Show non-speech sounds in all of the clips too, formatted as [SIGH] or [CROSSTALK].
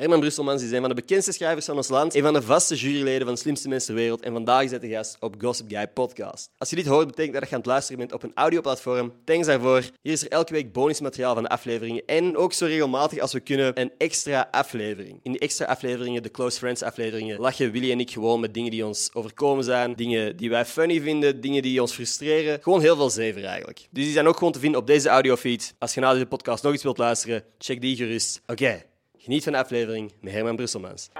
Herman Brusselmans is een van de bekendste schrijvers van ons land, een van de vaste juryleden van Slimste Mensen ter Wereld en vandaag is hij de gast op Gossip Guy Podcast. Als je dit hoort, betekent dat je aan het luisteren bent op een audioplatform. Thanks daarvoor. Hier is er elke week bonusmateriaal van de afleveringen en ook zo regelmatig als we kunnen een extra aflevering. In die extra afleveringen, de Close Friends afleveringen, lachen Willy en ik gewoon met dingen die ons overkomen zijn, dingen die wij funny vinden, dingen die ons frustreren. Gewoon heel veel zever eigenlijk. Dus die zijn ook gewoon te vinden op deze audiofeed. Als je na deze podcast nog eens wilt luisteren, check die gerust. Oké. Geniet van de aflevering met Herman Brusselmans.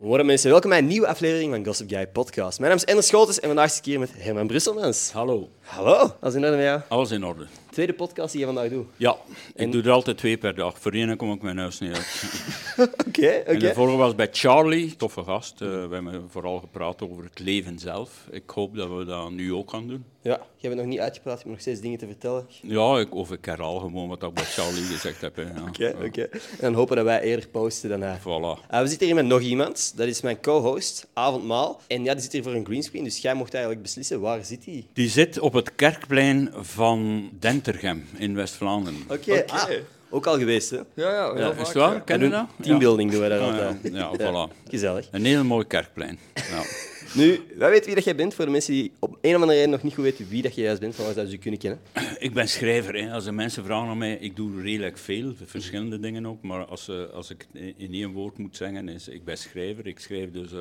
Worden mensen, welkom bij een nieuwe aflevering van Gossip Guy Podcast. Mijn naam is Ender Scholtes en vandaag zit ik hier met Herman Brusselmans. Hallo, Hallo, als in orde met jou. alles in orde. Tweede podcast die je vandaag doet. Ja, ik doe er altijd twee per dag. Voor één kom ik mijn huis niet uit. [LAUGHS] [LAUGHS] Oké, En oké. de vorige was bij Charlie, toffe gast. Eh, we hebben vooral gepraat over het leven zelf. Ik hoop dat we dat nu ook gaan doen. Ja, je bent nog niet uitgepraat, je hebt nog steeds dingen te vertellen. Ja, ik, of ik herhaal gewoon wat ik bij Charlie gezegd heb. Oké, oké. En dan hopen dat wij eerder posten dan hij. Voilà. Uh, we zitten hier met nog iemand. Dat is mijn co-host, Avondmaal. En ja, die zit hier voor een greenscreen, dus jij mocht eigenlijk beslissen waar zit hij. Die zit op het kerkplein van Dentergem in West-Vlaanderen. Oké, ah, ook al geweest, hè? Ja, ja, heel Ja, vaak. is het waar? ja. Ken We je doen dat? Teambuilding doen we daar Ja. altijd. Ja, [LAUGHS] ja, voilà. Gezellig. Een heel mooi kerkplein. Ja. [LAUGHS] Nu, wij weten wie dat jij bent. Voor de mensen die op een of andere reden nog niet goed weten wie dat jij juist bent, van waar ze je kunnen kennen. Ik ben schrijver. Hè. Als de mensen vragen aan mij, ik doe redelijk veel, verschillende dingen ook. Maar als, eh, als ik in één woord moet zeggen, is ik ben schrijver. Ik schrijf dus eh,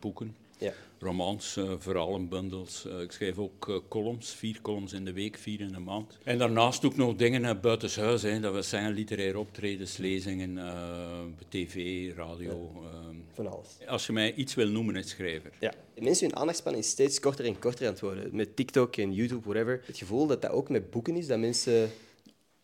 boeken, Ja. Romans, eh, verhalenbundels. Eh, ik schrijf ook eh, columns, vier columns in de week, vier in de maand. En daarnaast doe ik nog dingen uh, buitenshuis. Hè. Dat wil zeggen literaire optredens, lezingen, tv, radio. Van alles. als je mij iets wil noemen, is schrijver. Ja. Mensen, hun aandachtspan is steeds korter en korter aan het worden. Met TikTok en YouTube, whatever. Het gevoel dat dat ook met boeken is, dat mensen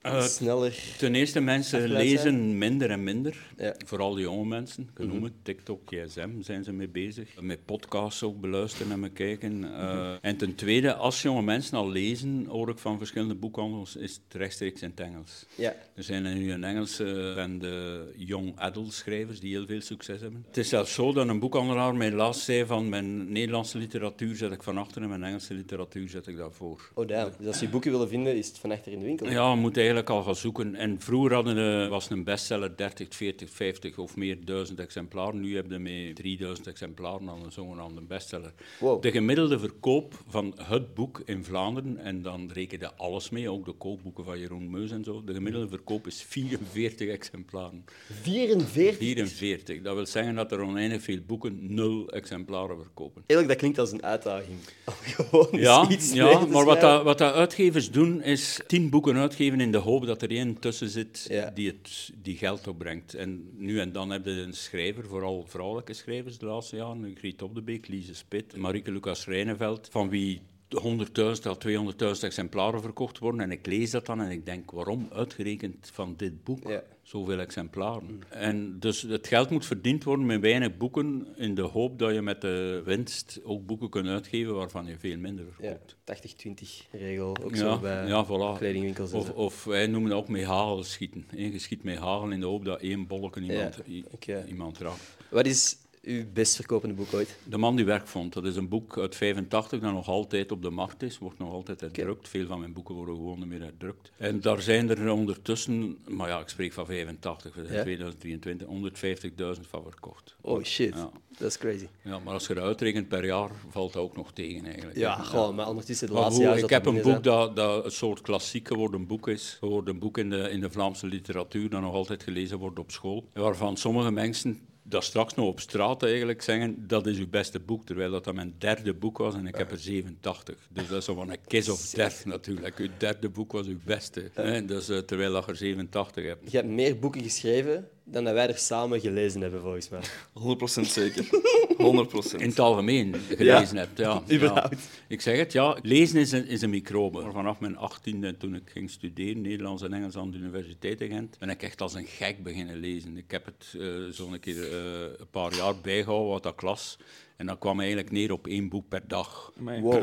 Eh, sneller... Ten eerste, mensen lezen minder en minder. Ja. Vooral de jonge mensen. Ik noem het TikTok, GSM zijn ze mee bezig. Met podcasts ook beluisteren en bekijken. Uh, En ten tweede, als jonge mensen al lezen, hoor ik van verschillende boekhandels, is het rechtstreeks in het Engels. Ja. Er zijn nu in Engels en de young adult schrijvers die heel veel succes hebben. Het is zelfs zo dat een boekhandelaar mij laatst zei van mijn Nederlandse literatuur zet ik van achter en mijn Engelse literatuur zet ik daarvoor. Oh, damn. Dus als je boeken willen vinden, is het van achter in de winkel? Ja, moet eigenlijk al gaan zoeken. En vroeger hadden de, was een bestseller 30, 40, 50 of meer duizend exemplaren. Nu heb je met 3000 exemplaren al een zogenaamde bestseller. Wow. De gemiddelde verkoop van het boek in Vlaanderen, en dan reken je alles mee, ook de kookboeken van Jeroen Meus en zo, de gemiddelde verkoop is 44 exemplaren. 44? 44. Dat wil zeggen dat er oneindig veel boeken nul exemplaren verkopen. Eerlijk, dat klinkt als een uitdaging. [LAUGHS] Gewoon Ja, iets ja mee maar wat, dat, wat dat uitgevers doen, is tien boeken uitgeven in de hoop dat er één tussen zit Ja. die, het, die geld opbrengt. En nu en dan heb je een schrijver, vooral vrouwelijke schrijvers de laatste jaren, Griet Op de Beek, Lise Spit, Marieke Lucas Rijneveld, van wie 100.000 tot 200.000 exemplaren verkocht worden. En ik lees dat dan en ik denk, waarom uitgerekend van dit boek? Ja. Zoveel exemplaren. En dus het geld moet verdiend worden met weinig boeken, in de hoop dat je met de winst ook boeken kunt uitgeven waarvan je veel minder Ja, verkoopt. 80-20 regel, ook Ja, zo bij ja, voilà. kledingwinkels. Of, of wij noemen dat ook met hagel schieten. Je schiet met hagel in de hoop dat één bolletje iemand, Ja, iemand raakt. Wat is uw best verkopende boek ooit? De man die werk vond, dat is een boek uit 85 dat nog altijd op de markt is, wordt nog altijd herdrukt. Veel van mijn boeken worden gewoon niet meer herdrukt. En daar zijn er ondertussen, maar ja, ik spreek van 85, we zijn Ja. 2023, 150.000 van verkocht. Oh shit, Ja. dat is crazy. Ja, maar als je dat uitrekent per jaar, valt dat ook nog tegen eigenlijk. Ja, gewoon, maar ondertussen de Maar laatste jaar. ik heb een boek dat, dat een soort klassiek geworden boek is. Geworden boek in de, in de Vlaamse literatuur dat nog altijd gelezen wordt op school. Waarvan sommige mensen dat straks nog op straat eigenlijk zeggen dat is uw beste boek, terwijl dat, dat mijn derde boek was en ik heb er 87. Dus dat is zo van een kiss of death natuurlijk. Uw derde boek was uw beste. Hè? Dus, eh, terwijl dat je er 87 hebt. Je hebt meer boeken geschreven dan dat wij er samen gelezen hebben, volgens mij. 100% zeker. [LAUGHS] 100%. In het algemeen gelezen hebt, ja. Überhaupt. Ja. Ik zeg het, ja. Lezen is een, is een microbe. Maar vanaf mijn achttiende, toen ik ging studeren, Nederlands en Engels aan de Universiteit in Gent, ben ik echt als een gek beginnen lezen. Ik heb het eh zo'n keer eh, een paar jaar bijgehouden, wat dat klas. En dat kwam eigenlijk neer op één boek per dag. Wow.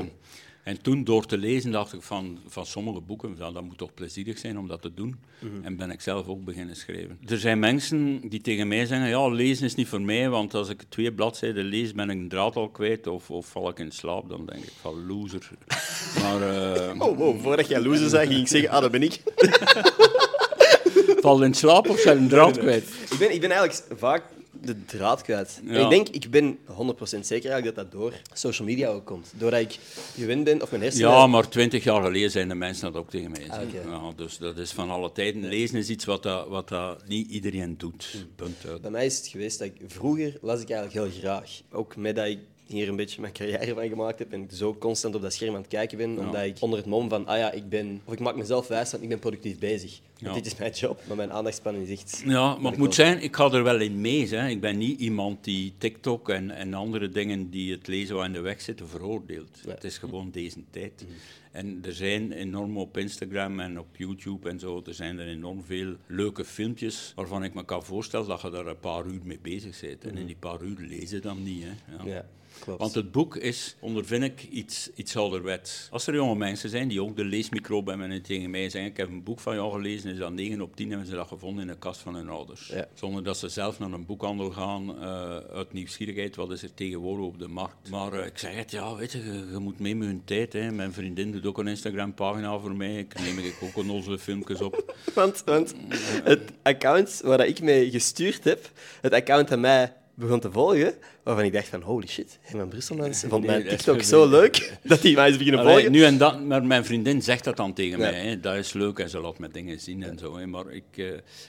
En toen door te lezen dacht ik van, van sommige boeken, ja, dat moet toch plezierig zijn om dat te doen. En ben ik zelf ook beginnen schrijven. Er zijn mensen die tegen mij zeggen, ja, lezen is niet voor mij, want als ik twee bladzijden lees, ben ik een draad al kwijt of, of val ik in slaap. Dan denk ik van loser. [LAUGHS] maar, eh, wow, voordat jij loser zei, ging ik zeggen, ah, dat ben ik. [LAUGHS] Val in slaap of zijn een draad kwijt? Ik ben, ik ben eigenlijk vaak de draad kwijt. En ik denk, ik ben 100% zeker eigenlijk dat dat door social media ook komt. Doordat ik gewend ben, of mijn hersenen... Ja, maar twintig jaar geleden zijn de mensen dat ook tegen mij. Ah, ja, dus dat is van alle tijden. Lezen is iets wat, dat, wat dat niet iedereen doet. Hmm. Punt uit. Bij mij is het geweest dat ik vroeger las ik eigenlijk heel graag. Ook met dat ik hier een beetje mijn carrière van gemaakt heb en ik zo constant op dat scherm aan het kijken ben, omdat ik onder het mom van, ah ja, ik ben, of ik maak mezelf wijs van, ik ben productief bezig. Ja. Dit is mijn job, maar mijn aandachtspannen is echt... Ja, maar het moet zijn, ik ga er wel in mee. Hè. Ik ben niet iemand die TikTok en, en andere dingen die het lezen in de weg zitten veroordeelt. Het is gewoon deze tijd. En er zijn enorm op Instagram en op YouTube en zo, er zijn er enorm veel leuke filmpjes waarvan ik me kan voorstellen dat je daar een paar uur mee bezig bent. En in die paar uur lezen dan niet. Hè. Ja, klopt. Want het boek is, ondervind ik, iets, iets ouderwets. Als er jonge mensen zijn die ook de leesmicro bij mij tegen mij zeggen ik heb een boek van jou gelezen, is dat 9 op 10 hebben ze dat gevonden in de kast van hun ouders. Ja. Zonder dat ze zelf naar een boekhandel gaan eh, uit nieuwsgierigheid, wat is er tegenwoordig op de markt. Maar eh, ik zeg het, ja, weet je, je, je moet mee met hun tijd. Hè. Mijn vriendin doet ook een Instagram-pagina voor mij, ik neem ik ook onnozele filmpjes op. [LAUGHS] Want, want het account waar dat ik mee gestuurd heb, het account dat mij begon te volgen, waarvan ik dacht van, holy shit, Herman Brusselmans vond Nee, mijn TikTok zo leuk, [LAUGHS] dat hij mij is beginnen Allee, volgen. nu en dan, maar mijn vriendin zegt dat dan tegen Ja. mij. Hè. Dat is leuk en ze laat me dingen zien en zo. Hè. Maar ik, eh,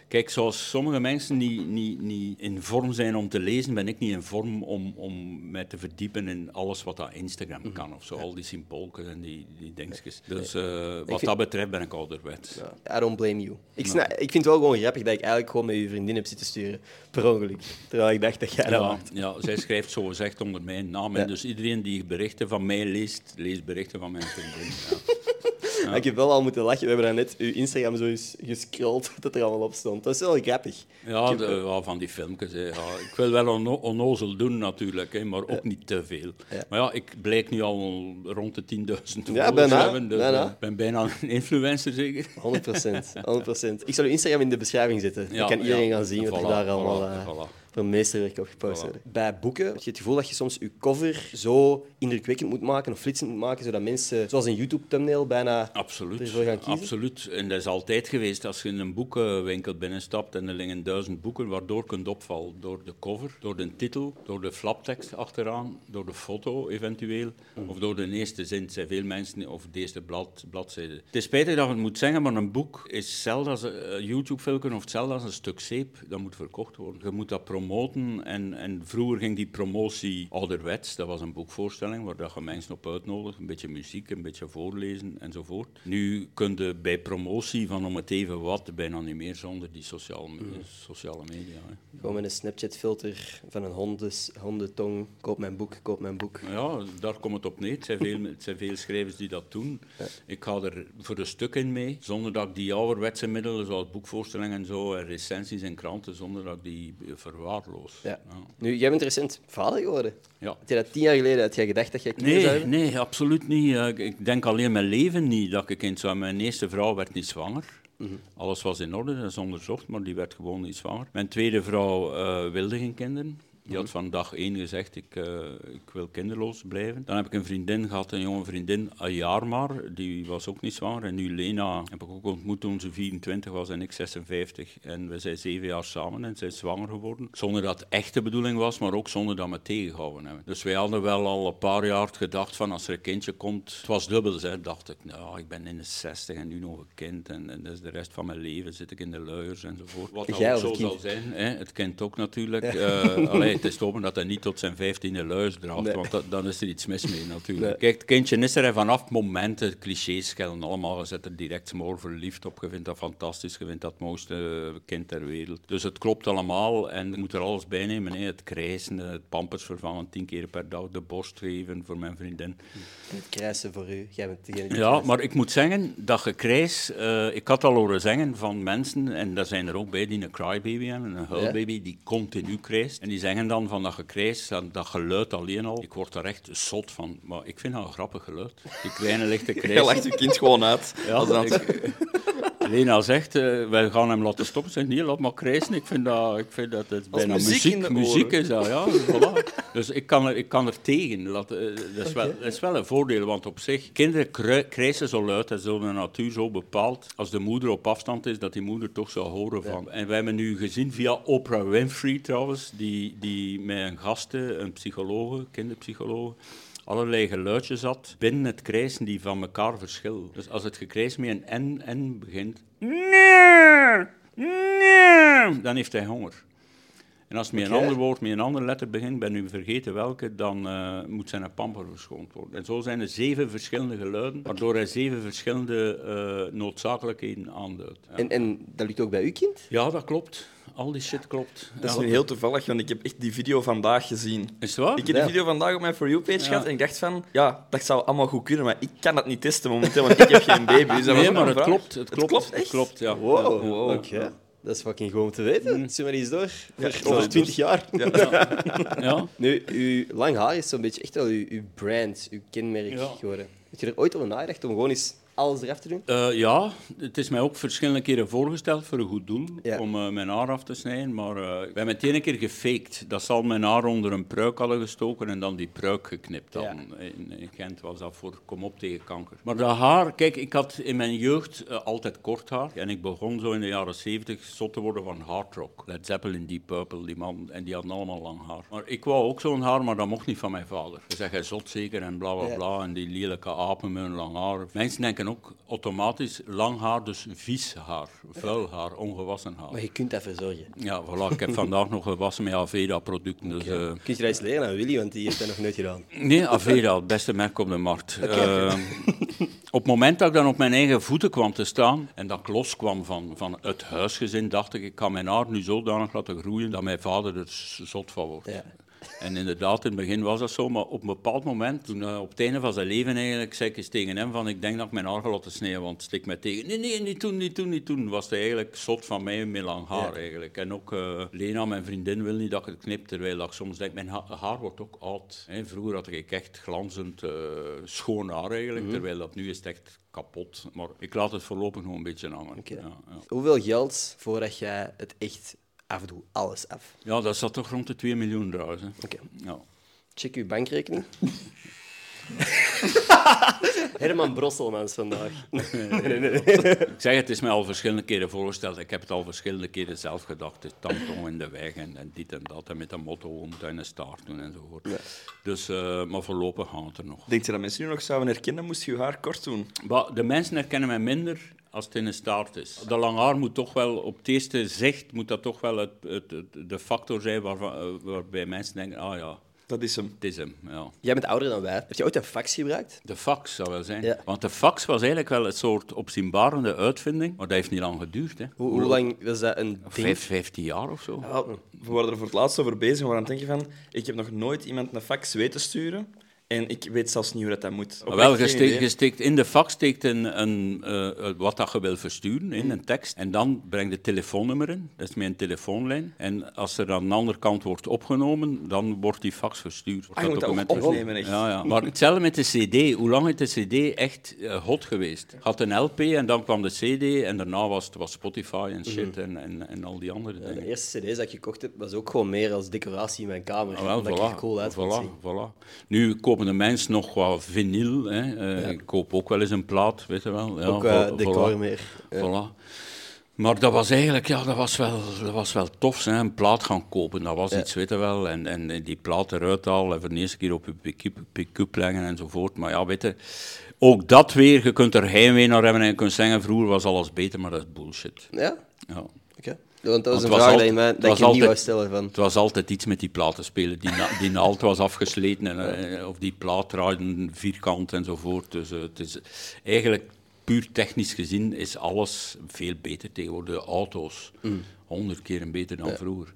kijk, zoals sommige mensen niet, niet, niet in vorm zijn om te lezen, ben ik niet in vorm om, om mij te verdiepen in alles wat dat Instagram Mhm. kan of zo. Al die symboolken en die, die dingetjes. Dus eh, wat vind- dat betreft ben ik ouderwets. Ja, I don't blame you. Ik, snap- ik vind het wel gewoon grappig dat ik eigenlijk gewoon met je vriendin heb zitten sturen, per ongeluk. Terwijl ik dacht dat jij dat Ja, maakt. ja, zij schrijft zo gezegd onder mijn naam. En dus iedereen die berichten van mij leest, leest berichten van mijn vriendin. Ja. [LAUGHS] Ik heb wel al moeten lachen. We hebben net uw Instagram zo eens gescrolld, [LAUGHS] dat er allemaal op stond. Dat is wel grappig. Ja, de, ja, van die filmpjes. hè. Ja, ik wil wel onno onnozel doen natuurlijk, hè, maar ook niet te veel. Maar ja, ik blijk nu al rond de 10.000 Ja, followers bijna, te hebben. Dus bijna. eh, ik ben bijna een influencer, zeker. [LAUGHS] 100 procent. 100 Ik zal uw Instagram in de beschrijving zetten. Dan kan iedereen gaan zien wat Voilà, daar allemaal voilà, eh, voilà. Voor meesterwerk op gepost Voilà. worden. Bij boeken heb je het gevoel dat je soms je cover zo indrukwekkend moet maken of flitsend moet maken, zodat mensen, zoals een YouTube-thumbnail, bijna Absoluut. ervoor gaan kiezen? Absoluut. En dat is altijd geweest. Als je in een boekenwinkel binnenstapt en er liggen duizend boeken, waardoor kunt opvallen. Door de cover, door de titel, door de flaptekst achteraan, door de foto eventueel, Mhm. of door de eerste zin. Het zijn veel mensen, of de eerste blad, bladzijde. Het is spijtig dat je het moet zeggen, maar een boek is hetzelfde als een YouTube-filmpje of hetzelfde als een stuk zeep. Dat moet verkocht worden. Je moet dat promoten. En, en vroeger ging die promotie ouderwets. Dat was een boekvoorstelling waar dat je mensen op uitnodigt. Een beetje muziek, een beetje voorlezen enzovoort. Nu kun je bij promotie van om het even wat bijna niet meer zonder die sociale, me- sociale media. Hè. Gewoon met een Snapchat-filter van een hondes, hondentong. Koop mijn boek, koop mijn boek. Ja, daar komt het op neer. Het zijn veel, het zijn veel schrijvers die dat doen. Ik ga er voor een stuk in mee, zonder dat ik die ouderwetse middelen, zoals boekvoorstellingen en zo, en recensies in kranten, zonder dat ik die Ja. Nu, jij bent recent vader geworden. Ja. Had je dat tien jaar geleden had jij gedacht dat jij kinderen zou Nee, hebben? nee, absoluut niet. Ik- denk alleen mijn leven niet dat ik kind zou. Mijn eerste vrouw werd niet zwanger. Alles was in orde, dat is onderzocht, maar die werd gewoon niet zwanger. Mijn tweede vrouw eh, wilde geen kinderen. Die had van dag één gezegd, ik, eh, ik wil kinderloos blijven. Dan heb ik een vriendin gehad, een jonge vriendin, een jaar maar. Die was ook niet zwanger. En nu Lena heb ik ook ontmoet toen ze 24 was en ik 56. En we zijn zeven jaar samen en zij is zwanger geworden. Zonder dat het echt de bedoeling was, maar ook zonder dat we het tegengehouden hebben. Dus wij hadden wel al een paar jaar gedacht van als er een kindje komt... Het was dubbel, hè, dacht ik. Nou, ik ben in de 60 en nu nog een kind. En, en dat is de rest van mijn leven zit ik in de luiers enzovoort. Wat dat ook als zo kind? zal zijn. Hè? Het kind ook natuurlijk. Eh, [LAUGHS] allee, het is te hopen dat hij niet tot zijn vijftiende luis draagt, Nee. want dat, dan is er iets mis mee natuurlijk. Nee. Kijk, het kindje is er en vanaf het moment, de clichés gelden allemaal, je zet er direct smoor verliefd op, je vindt dat fantastisch, je vindt dat het mooiste kind ter wereld. Dus het klopt allemaal en je moet er alles bij nemen. Hè? Het krijsen, het pampers vervangen tien keer per dag, de borst geven voor mijn vriendin. En het krijsen voor u. Jij bent degene die Ja, maar ik moet zeggen dat gekrijs, eh ik had al horen zeggen van mensen, en daar zijn er ook bij die een crybaby hebben, een huilbaby, die continu krijst. En die zeggen dan van dat gekrijs, dat, dat geluid alleen al, ik word daar echt zot van. Maar ik vind dat een grappig geluid. Die kleine lichte Je krijs. lacht je kind gewoon uit. Ja, ik- Lena zegt, eh, wij gaan hem laten stoppen. Zeg, nee, laat maar krijsen. Ik vind dat, ik vind dat het bijna muziek muziek, muziek, is. Dat, ja, voilà. Dus ik kan er, ik kan er tegen. Laat, eh, dat, is wel, dat is wel een voordeel, want op zich, kinderen krijsen zo luid en zo de natuur zo bepaalt. Als de moeder op afstand is, dat die moeder toch zou horen van. En we hebben nu gezien via Oprah Winfrey trouwens, die, die met een gasten, een psycholoog, kinderpsycholoog, allerlei geluidjes had binnen het krijsen die van elkaar verschillen. Dus als het gekrijs met een N, N begint, nee, nee, dan heeft hij honger. En als het met een ander woord, met een andere letter begint, ben nu vergeten welke, dan eh, moet zijn pamper verschoond worden. En zo zijn er zeven verschillende geluiden, waardoor hij zeven verschillende eh, noodzakelijkheden aanduidt. Ja. En, en dat lukt ook bij uw kind? ja, dat klopt. Al die shit klopt. Dat is nu heel toevallig, want ik heb echt die video vandaag gezien. Is het waar? Ik heb Ja. die video vandaag op mijn For You-page Ja. gehad en ik dacht van, ja, dat zou allemaal goed kunnen, maar ik kan dat niet testen momenteel, want ik heb geen baby. Dus dat nee, maar het klopt. Het klopt, klopt het echt? klopt, ja. Wow, Ja. Wow. oké. Dat is fucking gewoon om te weten. Zie maar eens door. Ja, over 20 jaar. [LAUGHS] Ja. Nu, uw lang haar is zo'n beetje echt wel uw, uw brand, uw kenmerk Ja. geworden. Heb je er ooit over nagedacht om gewoon eens alles eraf te doen? Eh, ja, het is mij ook verschillende keren voorgesteld voor een goed doel, Ja. om eh, mijn haar af te snijden. Maar eh, we hebben het ene keer gefaked. Dat zal mijn haar onder een pruik hadden gestoken en dan die pruik geknipt. Dan. In, in Gent was dat voor kom op tegen kanker. Maar dat haar, kijk, ik had in mijn jeugd altijd kort haar. En ik begon zo in de jaren 70 zot te worden van hard rock. Led Zeppelin, Deep Purple, die man. En die hadden allemaal lang haar. Maar ik wou ook zo'n haar, maar dat mocht niet van mijn vader. Ze zeggen zot zeker en bla bla Ja. bla. En die lelijke apen met hun lang haar. Mensen denken ook automatisch lang haar, dus vies haar, vuil haar, ongewassen haar. Maar je kunt dat verzorgen. Ja, voilà. Ik heb [LAUGHS] vandaag nog gewassen met Aveda-producten. Dus, eh, Kun je dat eens leren aan Willy, want die heeft dat nog nooit gedaan. nee, Aveda, het beste merk op de markt. Eh, op het moment dat ik dan op mijn eigen voeten kwam te staan en dat ik loskwam van, van het huisgezin, dacht ik, ik kan mijn haar nu zodanig laten groeien dat mijn vader er zot van wordt. Ja. En inderdaad, in het begin was dat zo, maar op een bepaald moment, toen, eh, op het einde van zijn leven eigenlijk, zei ik eens tegen hem van, ik denk dat ik mijn haar ga laten snijden, want stik mij tegen. Nee, nee, niet toen, niet toen, niet toen. Was hij eigenlijk zot van mij met lang haar eigenlijk. En ook eh, Lena, mijn vriendin, wil niet dat ik het knip, terwijl ik soms denk, mijn ha- haar wordt ook oud. Hè. Vroeger had ik echt glanzend, eh, schoon haar eigenlijk, terwijl dat nu is het echt kapot. Maar ik laat het voorlopig nog een beetje hangen. Ja, ja. Hoeveel geld voordat jij het echt afdoet? Alles af. ja, dat zat toch rond de 2 miljoen trouwens. Oké. Ja. Check uw bankrekening. [LAUGHS] Herman Brosselmans vandaag. Ik zeg, het is mij al verschillende keren voorgesteld. Ik heb het al verschillende keren zelf gedacht. De tandtong in de weg en, en dit en dat. En met een motto om in een staart doen enzovoort. Dus, eh, maar voorlopig gaat het er nog. Denk je dat mensen nu nog zouden herkennen, moest je je haar kort doen? Maar de mensen herkennen mij minder als het in een staart is. Dat lang haar moet toch wel, op het eerste zicht, moet dat toch wel het, het, het- de factor zijn waarvan, eh, waarbij mensen denken, ah ja, Dat is hem. het is hem. Ja. Jij bent ouder dan wij. Heb je ooit een fax gebruikt? De fax zou wel zijn. Ja. Want de fax was eigenlijk wel een soort opzienbarende uitvinding, maar dat heeft niet lang geduurd. Hè. Hoe, hoe lang was dat een ding? Vijf, vijftien jaar of zo. Ja, we waren er voor het laatst over bezig. We waren aan het denken van... Ik heb nog nooit iemand een fax weten sturen. En ik weet zelfs niet hoe dat, dat moet. Wel, je geen steekt, idee. je steekt in de fax steekt een, een, eh, wat dat je wil versturen, in een tekst. En dan breng je het telefoonnummer in, dat is mijn telefoonlijn. En als er aan de andere kant wordt opgenomen, dan wordt die fax verstuurd. Wordt Ah, je moet dat opnemen, echt? Ja, ja. Maar hetzelfde met de cd. Hoe lang is de cd echt eh, hot geweest? Had een LP en dan kwam de cd en daarna was het was Spotify en shit en, en, en al die andere De dingen. eerste cd's dat ik gekocht heb, was ook gewoon meer als decoratie in mijn kamer. Ah, wel, omdat ik er voilà, cool uit voilà, voilà. Nu kopen de mensen nog wat vinyl. Hè. Eh, Ik koop ook wel eens een plaat, weet je wel. Ja, Ook vo- decor voilà. meer. Voilà. Maar dat was eigenlijk, ja, dat was wel, dat was wel tof, hè. een plaat gaan kopen. Dat was Ja. iets, weet je wel. En, en die plaat eruit halen en voor de eerste keer op je pick-up, pick-up leggen enzovoort. Maar ja, weet je, ook dat weer, je kunt er heimwee naar hebben en je kunt zeggen, vroeger was alles beter, maar dat is bullshit. Ja? Ja. Want dat was Want een was vraag altijd- dat je, mij, dat was niet wou stellen. Van. Het was altijd iets met die platen spelen. Die, na- die naald was afgesleten, en, eh, of die plaat draaide vierkant enzovoort. Dus eh, het is eigenlijk puur technisch gezien is alles veel beter tegenwoordig. De auto's, honderd keer beter dan vroeger.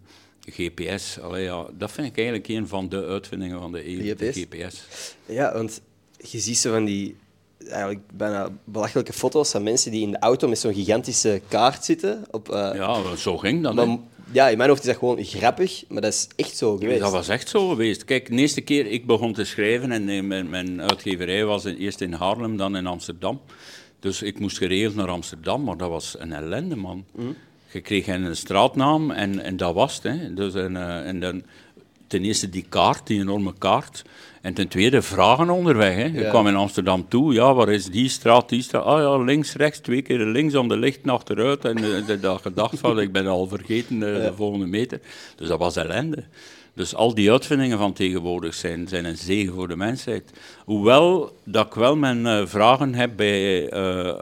GPS, allee, ja, dat vind ik eigenlijk een van de uitvindingen van de eeuw. de GPS? GPS. Ja, want je ziet zo van die eigenlijk bijna belachelijke foto's van mensen die in de auto met zo'n gigantische kaart zitten. Op, eh, Ja, zo ging dat. maar, ja, in mijn hoofd is dat gewoon grappig, maar dat is echt zo geweest. Dat was echt zo geweest. Kijk, de eerste keer ik begon te schrijven en eh, mijn, mijn uitgeverij was eerst in Haarlem, dan in Amsterdam. Dus ik moest geregeld naar Amsterdam, maar dat was een ellende, man. Mhm. Je kreeg een straatnaam en, en dat was het. Hè. Dus en, eh, en dan, ten eerste die kaart, die enorme kaart. En ten tweede vragen onderweg. Hè. Je Ja. kwam in Amsterdam toe, ja, waar is die straat, die straat? Ah ja, links, rechts, twee keer links om de lichten achteruit. En eh, de, dat gedacht van, ik ben al vergeten eh, de volgende meter. Dus dat was ellende. Dus al die uitvindingen van tegenwoordig zijn, zijn een zegen voor de mensheid. Hoewel dat ik wel mijn eh, vragen heb bij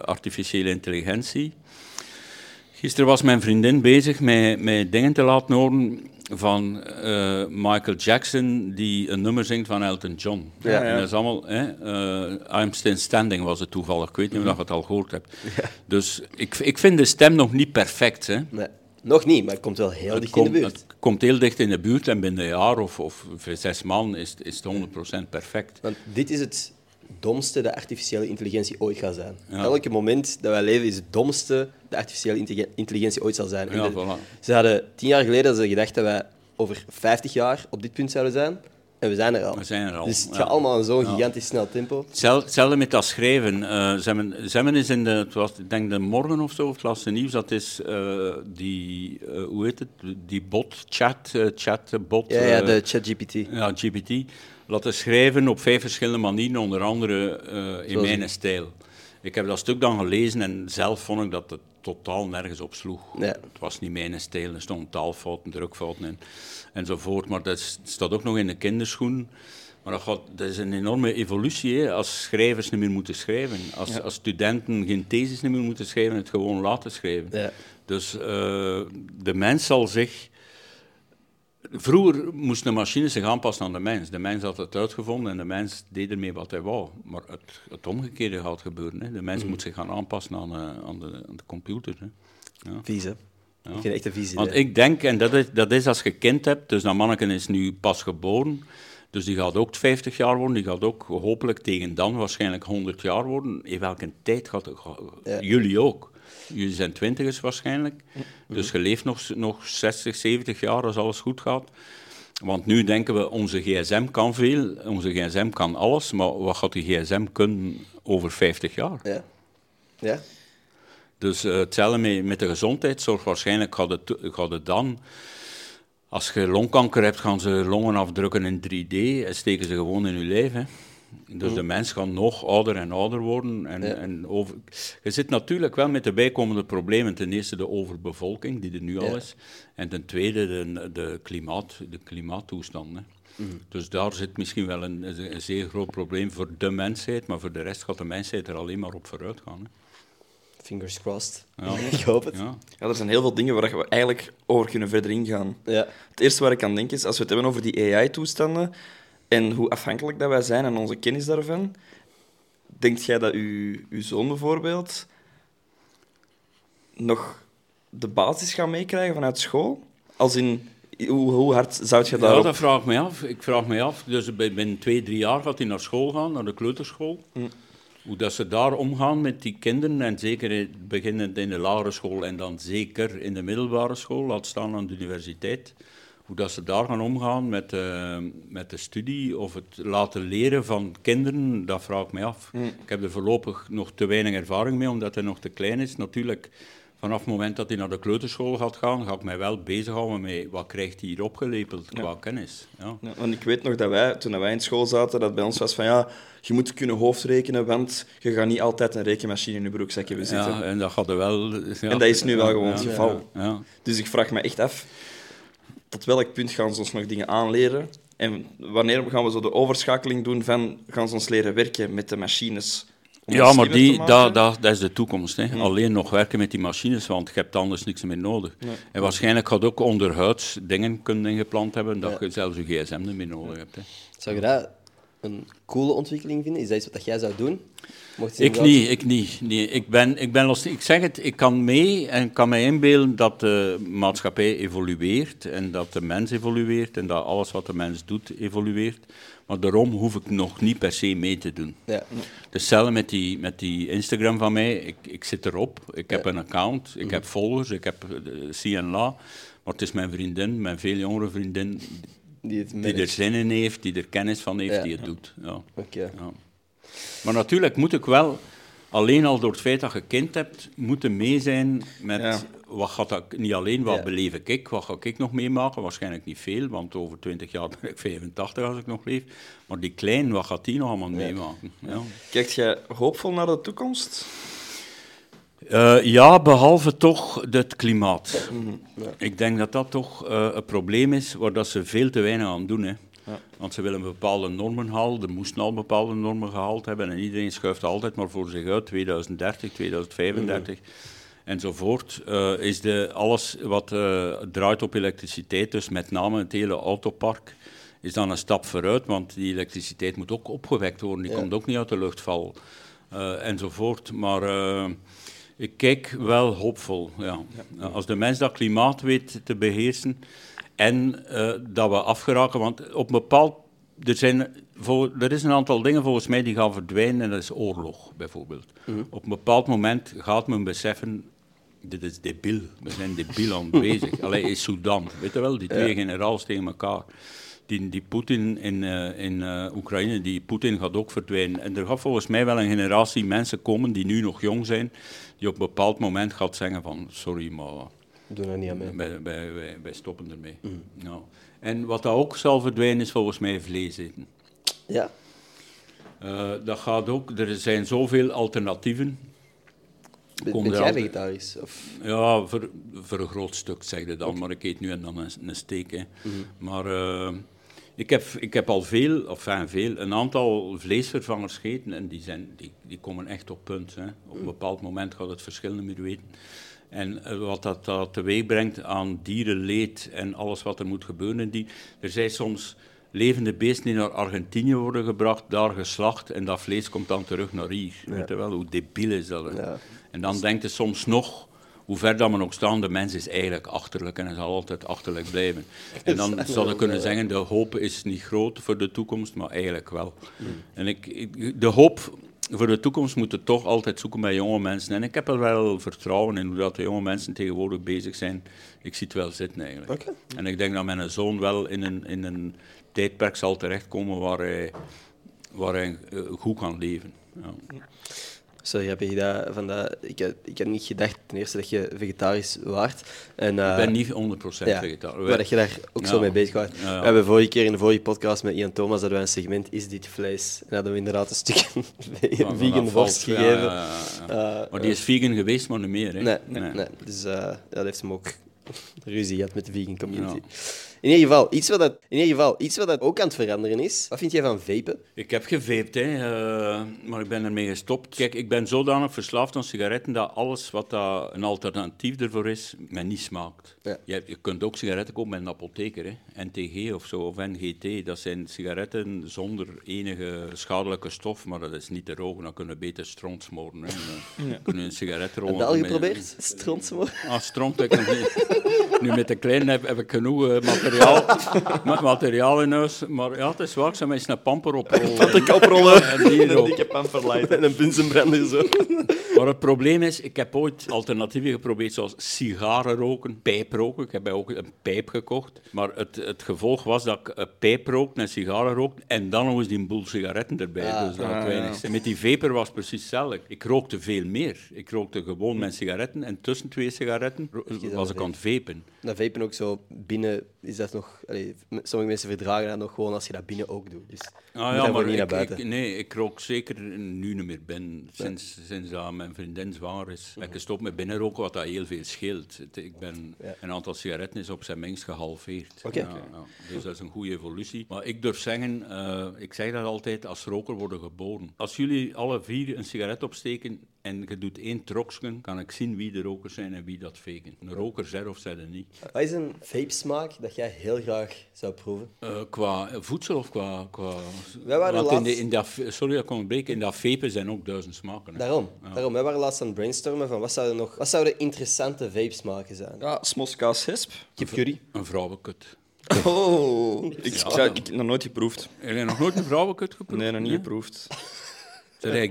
artificiële intelligentie. Gisteren was mijn vriendin bezig met, met dingen te laten horen van eh, Michael Jackson, die een nummer zingt van Elton John. Ja, ja. En dat is allemaal, hè, eh, I'm Still Standing was het toevallig. Ik weet niet of je het al gehoord hebt. Dus ik, ik vind de stem nog niet perfect. Hè. Nee, nog niet, maar het komt wel heel Het dicht komt, in de buurt. het komt heel dicht in de buurt en binnen een jaar of, of zes maanden is, is het 100% perfect. Want dit is het domste dat artificiële intelligentie ooit gaat zijn. Elke moment dat wij leven is het domste artificiële intelligen- intelligentie ooit zal zijn. Ja, voilà. Ze hadden tien jaar geleden ze gedacht dat wij over 50 jaar op dit punt zouden zijn. En we zijn er al. We zijn er al, Dus het ja. gaat allemaal in zo'n gigantisch snel tempo. Hetzel- Hetzelfde met dat schrijven. Eh Zemmen, Zemmen is in de, het was, ik denk de morgen of zo, of het laatste nieuws, dat is eh, die, eh, hoe heet het, die bot, chat, eh, chatbot. Ja, ja, de ChatGPT. ja, GPT, laten schrijven op vijf verschillende manieren, onder andere in Zoals- mijn stijl. Ik heb dat stuk dan gelezen en zelf vond ik dat het totaal nergens op sloeg. Het was niet mijn stijl, er stonden taalfouten, drukfouten in enzovoort. Maar dat staat ook nog in de kinderschoen. Maar dat, gaat, dat is een enorme evolutie, hè, als schrijvers niet meer moeten schrijven. Als, als studenten geen thesis niet meer moeten schrijven, het gewoon laten schrijven. Ja. Dus eh, de mens zal zich... Vroeger moesten de machines zich aanpassen aan de mens. De mens had het uitgevonden en de mens deed ermee wat hij wou. Maar het, het omgekeerde gaat gebeuren. Hè. De mens moet zich gaan aanpassen aan, eh, aan, de, aan de computer. Hè. Ja. Vies, hè? Ik vind het echt een vies Want ik denk, en dat is, dat is als je kind hebt, dus dat manneken is nu pas geboren, dus die gaat ook 50 jaar worden, die gaat ook hopelijk tegen dan waarschijnlijk 100 jaar worden. In welke tijd gaat het? Ja. Jullie ook. Jullie zijn twintigers waarschijnlijk, dus je leeft nog, nog 60, 70 jaar als alles goed gaat. Want nu denken we, onze gsm kan veel, onze gsm kan alles, maar wat gaat die gsm kunnen over 50 jaar? Ja. Ja? Dus eh, hetzelfde met, met de gezondheidszorg. Waarschijnlijk gaat het, gaat het dan, als je longkanker hebt, gaan ze longen afdrukken in 3D en steken ze gewoon in je lijf. Hè. Dus de mens gaat nog ouder en ouder worden. En, Ja. en over... Je zit natuurlijk wel met de bijkomende problemen. Ten eerste de overbevolking, die er nu al is. En ten tweede de, de, klimaat, de klimaattoestand. Hè. Dus daar zit misschien wel een, een zeer groot probleem voor de mensheid, maar voor de rest gaat de mensheid er alleen maar op vooruit gaan. Hè. Fingers crossed. Ja. [LAUGHS] ik hoop het. Ja. Ja, er zijn heel veel dingen waar we eigenlijk over kunnen verder ingaan. Ja. Het eerste waar ik aan denk is, als we het hebben over die AI-toestanden en hoe afhankelijk dat wij zijn en onze kennis daarvan, denkt jij dat uw, uw zoon bijvoorbeeld nog de basis gaat meekrijgen vanuit school? Als in, hoe, hoe hard zou je Ja, daarop... dat vraag ik mij af. Ik vraag mij af. Dus bij- binnen twee, drie jaar gaat hij naar school gaan, naar de kleuterschool. Hoe dat ze daar omgaan met die kinderen, en zeker in- beginnend in de lagere school en dan zeker in de middelbare school, laat staan aan de universiteit. Hoe dat ze daar gaan omgaan met, eh, met de studie of het laten leren van kinderen, dat vraag ik mij af. Ik heb er voorlopig nog te weinig ervaring mee, omdat hij nog te klein is. Natuurlijk, vanaf het moment dat hij naar de kleuterschool gaat gaan, ga ik mij wel bezighouden met wat krijgt hij hier opgelepeld qua kennis. Ja. Ja, want ik weet nog dat wij, toen wij in school zaten, dat bij ons was van ja, je moet kunnen hoofdrekenen, want je gaat niet altijd een rekenmachine in je broekzak hebben zitten. Ja, en dat gaat er wel... ja. En dat is nu wel gewoon het geval. Ja. Dus ik vraag me echt af, tot welk punt gaan ze ons nog dingen aanleren? En wanneer gaan we zo de overschakeling doen van, gaan ze ons leren werken met de machines? Ja, maar die, dat, dat, dat is de toekomst. Hè. Alleen nog werken met die machines, want je hebt anders niks meer nodig. En waarschijnlijk gaat ook onderhuids dingen kunnen ingeplant hebben dat Ja. je zelfs je gsm niet meer nodig hebt. Hè. Zou je dat een coole ontwikkeling vinden? Is dat iets wat jij zou doen? Mocht je Ik niet, ik niet. Nee, ik, ben, ik, ben los, ik zeg het, ik kan mee en kan mij inbeelden dat de maatschappij evolueert en dat de mens evolueert en dat alles wat de mens doet evolueert. Maar daarom hoef ik nog niet per se mee te doen. Ja. Hetzelfde met die, met die Instagram van mij. Ik, ik zit erop, ik heb Ja. een account, ik heb volgers, ik heb uh, CNLA. Maar het is mijn vriendin, mijn veel jongere vriendin, Die het die er zin in heeft, die er kennis van heeft, Ja. die het doet. Ja. Oké. Ja. Maar natuurlijk moet ik wel alleen al door het feit dat je kind hebt, moeten mee zijn met Ja. wat gaat dat, niet alleen wat beleef ik, wat ga ik nog meemaken, waarschijnlijk niet veel, want over 20 jaar [LAUGHS] ben ik 85 als ik nog leef, maar die klein, wat gaat die nog allemaal meemaken? Ja. Kijkt jij hoopvol naar de toekomst? Eh, ja, behalve toch het klimaat. Ik denk dat dat toch eh, een probleem is waar dat ze veel te weinig aan doen. Hè. Ja. Want ze willen bepaalde normen halen, er moesten al bepaalde normen gehaald hebben en iedereen schuift altijd maar voor zich uit, 2030, 2035 enzovoort. Eh, is de, alles wat draait op elektriciteit, dus met name het hele autopark, is dan een stap vooruit, want die elektriciteit moet ook opgewekt worden, die komt ook niet uit de luchtval enzovoort. Maar ik kijk wel hoopvol. Ja. Als de mens dat klimaat weet te beheersen en eh, dat we afgeraken, want op een bepaald er, zijn, voor, er is een aantal dingen volgens mij die gaan verdwijnen en dat is oorlog bijvoorbeeld. Op een bepaald moment gaat men beseffen, dit is debiel, we zijn debiel aan bezig. [LAUGHS] Allee, in Sudan, weet je wel, die twee generaals tegen elkaar. Die, die Poetin in, eh, in eh, Oekraïne, die Poetin gaat ook verdwijnen. En er gaat volgens mij wel een generatie mensen komen die nu nog jong zijn, die op een bepaald moment gaat zeggen van, sorry, maar Doe niet aan wij, wij, wij, wij stoppen ermee. Ja. En wat dat ook zal verdwijnen is volgens mij vlees eten. Ja. Eh, dat gaat ook, er zijn zoveel alternatieven. Ben, Kom ben jij vegetarisch? Of? Ja, voor, voor een groot stuk zeg je dan, maar ik eet nu en dan een, een steak. Hè. Maar ik, heb, ik heb al veel, of enfin veel, een aantal vleesvervangers gegeten en die, zijn, die, die komen echt op punt. Hè. Op een bepaald moment gaat het verschil niet meer weten. En eh, wat dat, dat teweeg brengt aan dierenleed en alles wat er moet gebeuren. Die, er zijn soms levende beesten die naar Argentinië worden gebracht, daar geslacht en dat vlees komt dan terug naar hier. Weet je wel, hoe debiel is dat? Ja. En dan denkt je soms nog, hoe ver dat men ook staan, de mens is eigenlijk achterlijk en hij zal altijd achterlijk blijven. En dan zou je kunnen zeggen, de hoop is niet groot voor de toekomst, maar eigenlijk wel. En ik, ik- de hoop voor de toekomst moet je toch altijd zoeken bij jonge mensen. En ik heb er wel vertrouwen in hoe dat de jonge mensen tegenwoordig bezig zijn. Ik zie het wel zitten eigenlijk. En ik denk dat mijn zoon wel in een, in een tijdperk zal terechtkomen waar hij, waar hij eh, goed kan leven. Ja. Sorry, heb je dat, van dat, ik, had- ik had niet gedacht ten eerste dat je vegetarisch waart. En, eh, Ik ben niet 100% ja, vegetariër. Maar dat je daar ook zo mee bezig was. Ja. We hebben vorige keer in de vorige podcast met Ian Thomas hadden wij een segment Is dit vlees? En hadden we inderdaad een stuk [LAUGHS] vegan vanaf worst gegeven. Eh, maar die is vegan geweest, maar niet meer. Hè? Nee, nee, nee. Dus eh, dat heeft hem ook [LAUGHS] ruzie gehad met de vegan community. In ieder geval, iets wat dat, in ieder geval, iets wat dat ook aan het veranderen is. Wat vind jij van vapen? Ik heb geveept, hè, eh, maar ik ben ermee gestopt. Kijk, ik ben zodanig verslaafd aan sigaretten dat alles wat een alternatief ervoor is, mij niet smaakt. Ja. Je, je kunt ook sigaretten kopen bij een apotheker, hè. NTG of zo, of NGT. Dat zijn sigaretten zonder enige schadelijke stof, maar dat is niet te roken. Dan kunnen we beter stront smoren. Hè. [LAUGHS] Dan kunnen we een sigaret Heb roken. je dat al met- geprobeerd? Strontsmoor? Ah, stront heb ik nog niet. Nu met de kleine heb, heb ik genoeg eh, materiaal, [LAUGHS] ma- [LAUGHS] materiaal in huis. Maar ja, het is waar, ik zou mij eens een pamper oprollen. De kaprollen. En die Een dikke pamperlight. En een bunzenbrander zo. Maar het probleem is, ik heb ooit alternatieven geprobeerd, zoals sigaren roken, pijp roken. Ik heb ook een pijp gekocht. Maar het, het gevolg was dat ik een pijp rookte en sigaren rookte en dan nog eens die boel sigaretten erbij. Ah. dus dat had Ah, weinig ja. zin. Met die vapor was het precies hetzelfde. Ik rookte veel meer. Ik rookte gewoon mijn sigaretten en tussen twee sigaretten was ik aan het vapen. Dat vapen ook zo binnen is dat nog. allee, sommige mensen verdragen dat nog gewoon als je dat binnen ook doet. Dus Ah, ja, maar niet naar buiten. ik- nee, ik rook zeker nu niet meer binnen. Sinds, sinds dat mijn vriendin zwanger is. Ik gestopt met binnenroken, wat dat heel veel scheelt. Ik ben. Een aantal sigaretten is op zijn minst gehalveerd. Oké. Ja, ja. Dus dat is een goede evolutie. Maar ik durf zeggen, eh, ik zeg dat altijd, als roker worden geboren. Als jullie alle vier een sigaret opsteken en je doet één troksken, kan ik zien wie de rokers zijn en wie dat faken. Een roker zegt of zij er niet. Wat is een vape-smaak dat jij heel graag zou proeven? Eh, qua voedsel of qua... qua... Wij waren Want in, de, laatst- in dat, sorry dat ik onderbreek, in dat vapen zijn ook duizend smaken. hè. Daarom. Daarom. Wij waren laatst aan het brainstormen van wat zouden, nog, wat zouden interessante vape-smaken zijn. Ja, smoskaas hesp. Kip curry. Een vrouwenkut. Oh, ik, ik, ga- ik heb nog nooit geproefd. Heb je nog nooit een vrouwenkut geproefd? Nee, nog niet geproefd.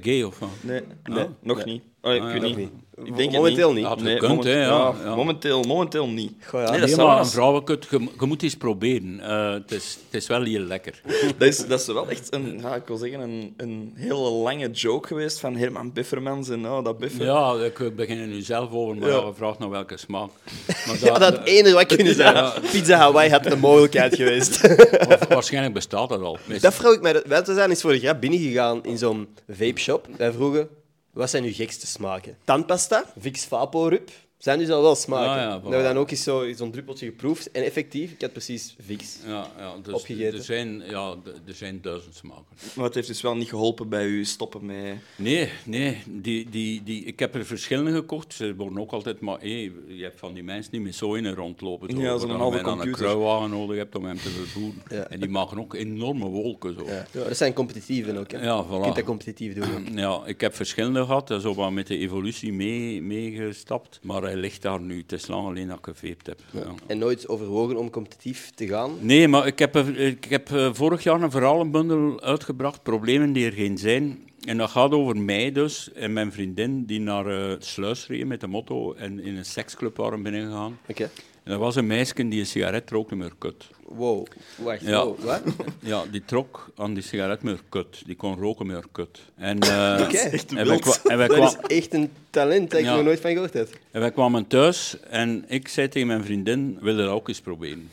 Gay of wat? Nee, nee Ah. nog Nee. niet. Oh, ik Ah, weet ja. niet. Ik denk het Momenteel niet. Nee, gekund, moment- hè, ja, ja, ja. Momenteel, momenteel niet. Goh, ja. Nee, dat Nee, maar een vrouwenkut, je, je moet eens proberen. Eh, het, is, het is wel heel lekker. [LAUGHS] Dat is, dat is wel echt een, ja, ik wil zeggen, een, een hele lange joke geweest van Herman Biffermans en oh, dat Biffer. Ja, ik begin er nu zelf over, maar Ja. ja. we vragen nog welke smaak. [LAUGHS] Maar Ja, dat het enige wat kunnen zijn. Pizza Hawaii had een mogelijkheid geweest. [LAUGHS] Of waarschijnlijk bestaat dat al. Meestal- Dat vroeg ik mij. Wij zijn eens voor de grap binnengegaan in zo'n vape shop. Wij vroegen, wat zijn uw gekste smaken? Tandpasta, Vicks Vapo Rup. Zijn dus al wel smaken. Ah, ja, voilà. we dan ook eens zo- zo'n druppeltje geproefd. En effectief, ik had precies Vicks. Ja, ja, dus Opgegeten. Er zijn, ja, er zijn duizend smaken. Maar het heeft dus wel niet geholpen bij u stoppen met... Nee, nee. Die, die, die, ik heb er verschillende gekocht. Ze worden ook altijd... Maar hé, je hebt van die mensen die met zo in een rondlopen. Zo, Ja, zo'n halve je dan een kruiwagen nodig hebt om hem te vervoeren. Ja. En die maken ook enorme wolken. Zo. Ja. dat zijn competitieven ook. Hè. Ja, Je kunt dat voilà. competitief doen. ook. Ja, ik heb verschillende gehad, en zo wat met de evolutie mee- meegestapt. maar ligt daar nu. Het is lang alleen dat ik geveept heb. Ja. En nooit overwogen om competitief te gaan. Nee, maar ik heb, er- ik heb eh, vorig jaar een verhalenbundel uitgebracht, Problemen die er geen zijn. En dat gaat over mij dus en mijn vriendin die naar eh Sluis reden met de motto en in een seksclub waren binnengegaan. Oké. En er was een meisje die een sigaret rookte met haar kut. Wow. Wacht, Ja. wow. Wat? [LAUGHS] Ja, die trok aan die sigaret met haar kut. Die kon roken met haar kut. En, eh, [LAUGHS] Oké. Echt en, wij en wij Dat is echt een talent dat ik Ja. nog nooit van gehoord heb. En wij kwamen thuis en ik zei tegen mijn vriendin, wil je dat ook eens proberen?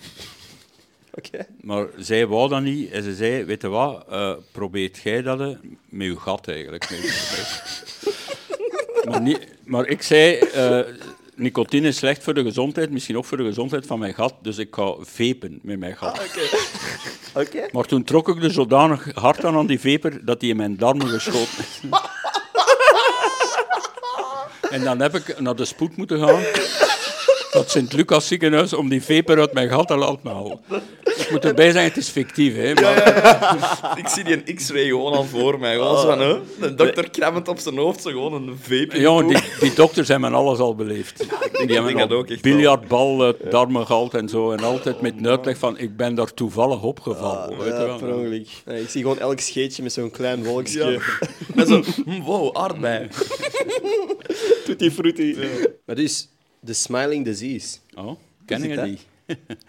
Oké. Maar zij wou dat niet en ze zei, weet je wat, eh, probeert jij dat met je gat eigenlijk. [LAUGHS] Maar, niet, maar ik zei, eh, nicotine is slecht voor de gezondheid, misschien ook voor de gezondheid van mijn gat, dus ik ga vepen met mijn gat. [LAUGHS] Oké. Maar toen trok ik er zodanig hard aan aan die veper dat die in mijn darmen geschoten is. [LAUGHS] en dan heb ik naar de spoed moeten gaan. Dat Sint-Lucas ziekenhuis om die veper uit mijn gat te laten halen. Ik moet erbij zeggen, het is fictief. Hè, maar, Ik zie die een X-ray gewoon al voor mij. Gewoon zo van, hè? De dokter krabbend op zijn hoofd, zo gewoon een de Jongen, die, die dokters hebben alles al beleefd. die denk hebben dat ook echt biljartbal uit darmen gehaald en zo. En altijd met een uitleg van, ik ben daar toevallig opgevallen. weet je Ja, wel. per ongeluk. Nee, ik zie gewoon elk scheetje met zo'n klein wolkje. Ja. [LAUGHS] Met zo, hm, wow, aardbei. Tutti frutti. Maar dus, de Smiling Disease. Oh, ken het die?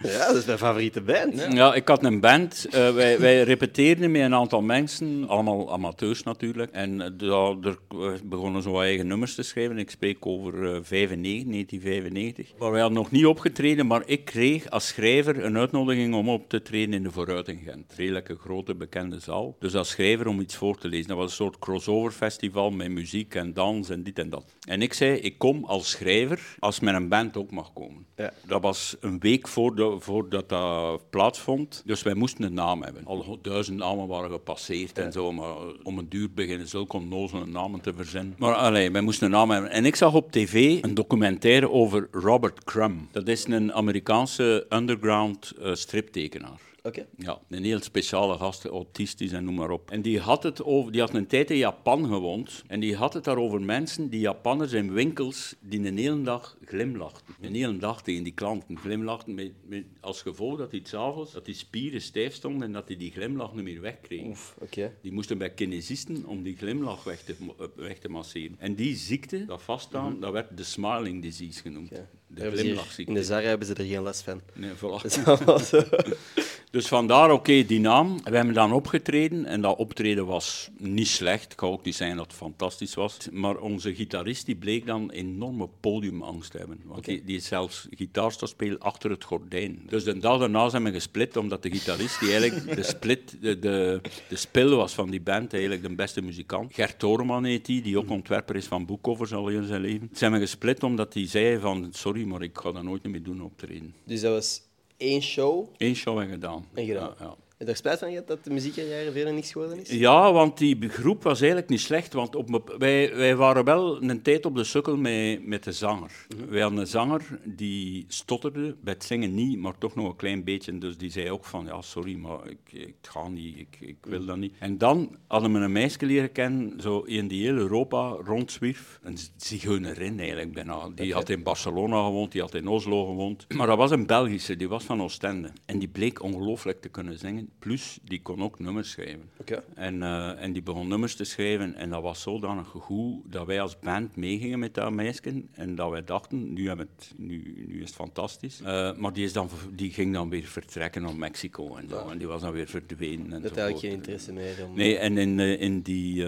Ja, dat is mijn favoriete band. Ja, ik had een band. eh, wij, wij repeteerden met een aantal mensen, allemaal amateurs natuurlijk. En eh, da- er we begonnen zo wat eigen nummers te schrijven. Ik spreek over eh 95, 1995. Maar wij hadden nog niet opgetreden, maar ik kreeg als schrijver een uitnodiging om op te treden in de Vooruit in Gent. Redelijke grote bekende zaal. Dus als schrijver om iets voor te lezen. Dat was een soort crossover festival met muziek en dans en dit en dat. En ik zei, ik kom als schrijver als mijn band ook mag komen. Ja. Dat was een week voordat, voordat dat plaatsvond. Dus wij moesten een naam hebben. Al duizend namen waren gepasseerd en zo. Maar om een duur beginnen zulke onnozele namen te verzinnen. Maar allee, wij moesten een naam hebben. En ik zag op tv een documentaire over Robert Crumb. Dat is een Amerikaanse underground eh, striptekenaar. Oké. Ja, een heel speciale gast, autistisch en noem maar op. En die had, het over, die had een tijd in Japan gewoond. En die had het daar over mensen, die Japanners in winkels, die een hele dag glimlachten. Een hele dag tegen die klanten glimlachten. Met, met, als gevolg dat die s'avonds, dat die spieren stijf stonden en dat die die glimlach niet meer wegkregen. Oef, oké. Die moesten bij kinesisten om die glimlach weg te, weg te masseren. En die ziekte, dat vaststaan, dat werd de smiling disease genoemd. De glimlachziekte. In de Zara hebben ze er geen last van. Nee, voilà. [LAUGHS] [LAUGHS] Dus vandaar, oké, die naam. We hebben dan opgetreden en dat optreden was niet slecht. Ik kan ook niet zeggen dat het fantastisch was. Maar onze gitarist die bleek dan enorme podiumangst te hebben. Want die, die is zelfs gitaar te spelen achter het gordijn. Dus de dag daarna zijn we gesplit, omdat de gitarist die eigenlijk [LAUGHS] de split, de, de, de spil was van die band, eigenlijk de beste muzikant. Gert Toreman heet die, die ook ontwerper is van boekcovers al in zijn leven. Zijn we gesplit omdat hij zei van, sorry, maar ik ga dat nooit meer doen optreden. Dus dat was één show Eén show en gedaan. en gedaan. Ja, ja. Heb je er spijt van gehad dat de muziekcarrière verder niks geworden is? Ja, want die groep was eigenlijk niet slecht. Want op, wij, wij waren wel een tijd op de sukkel met, met de zanger. Wij hadden een zanger die stotterde, bij het zingen niet, maar toch nog een klein beetje. Dus die zei ook van, ja, sorry, maar ik, ik ga niet, ik, ik wil dat niet. En dan hadden we een meisje leren kennen, zo in die hele Europa rondzwierf. Een zigeunerin eigenlijk bijna. Die had in Barcelona gewoond, die had in Oslo gewoond. Maar dat was een Belgische, die was van Oostende. En die bleek ongelooflijk te kunnen zingen. Plus die kon ook nummers schrijven. En, eh, en die begon nummers te schrijven en dat was zodanig goed dat wij als band meegingen met dat meisje en dat wij dachten, nu, hebben het, nu, nu is het fantastisch. Eh, maar die, is dan, die ging dan weer vertrekken naar Mexico en zo. En die was dan weer verdwenen. En Dat had ik geen interesse meer. Om... Nee, en in, eh, in die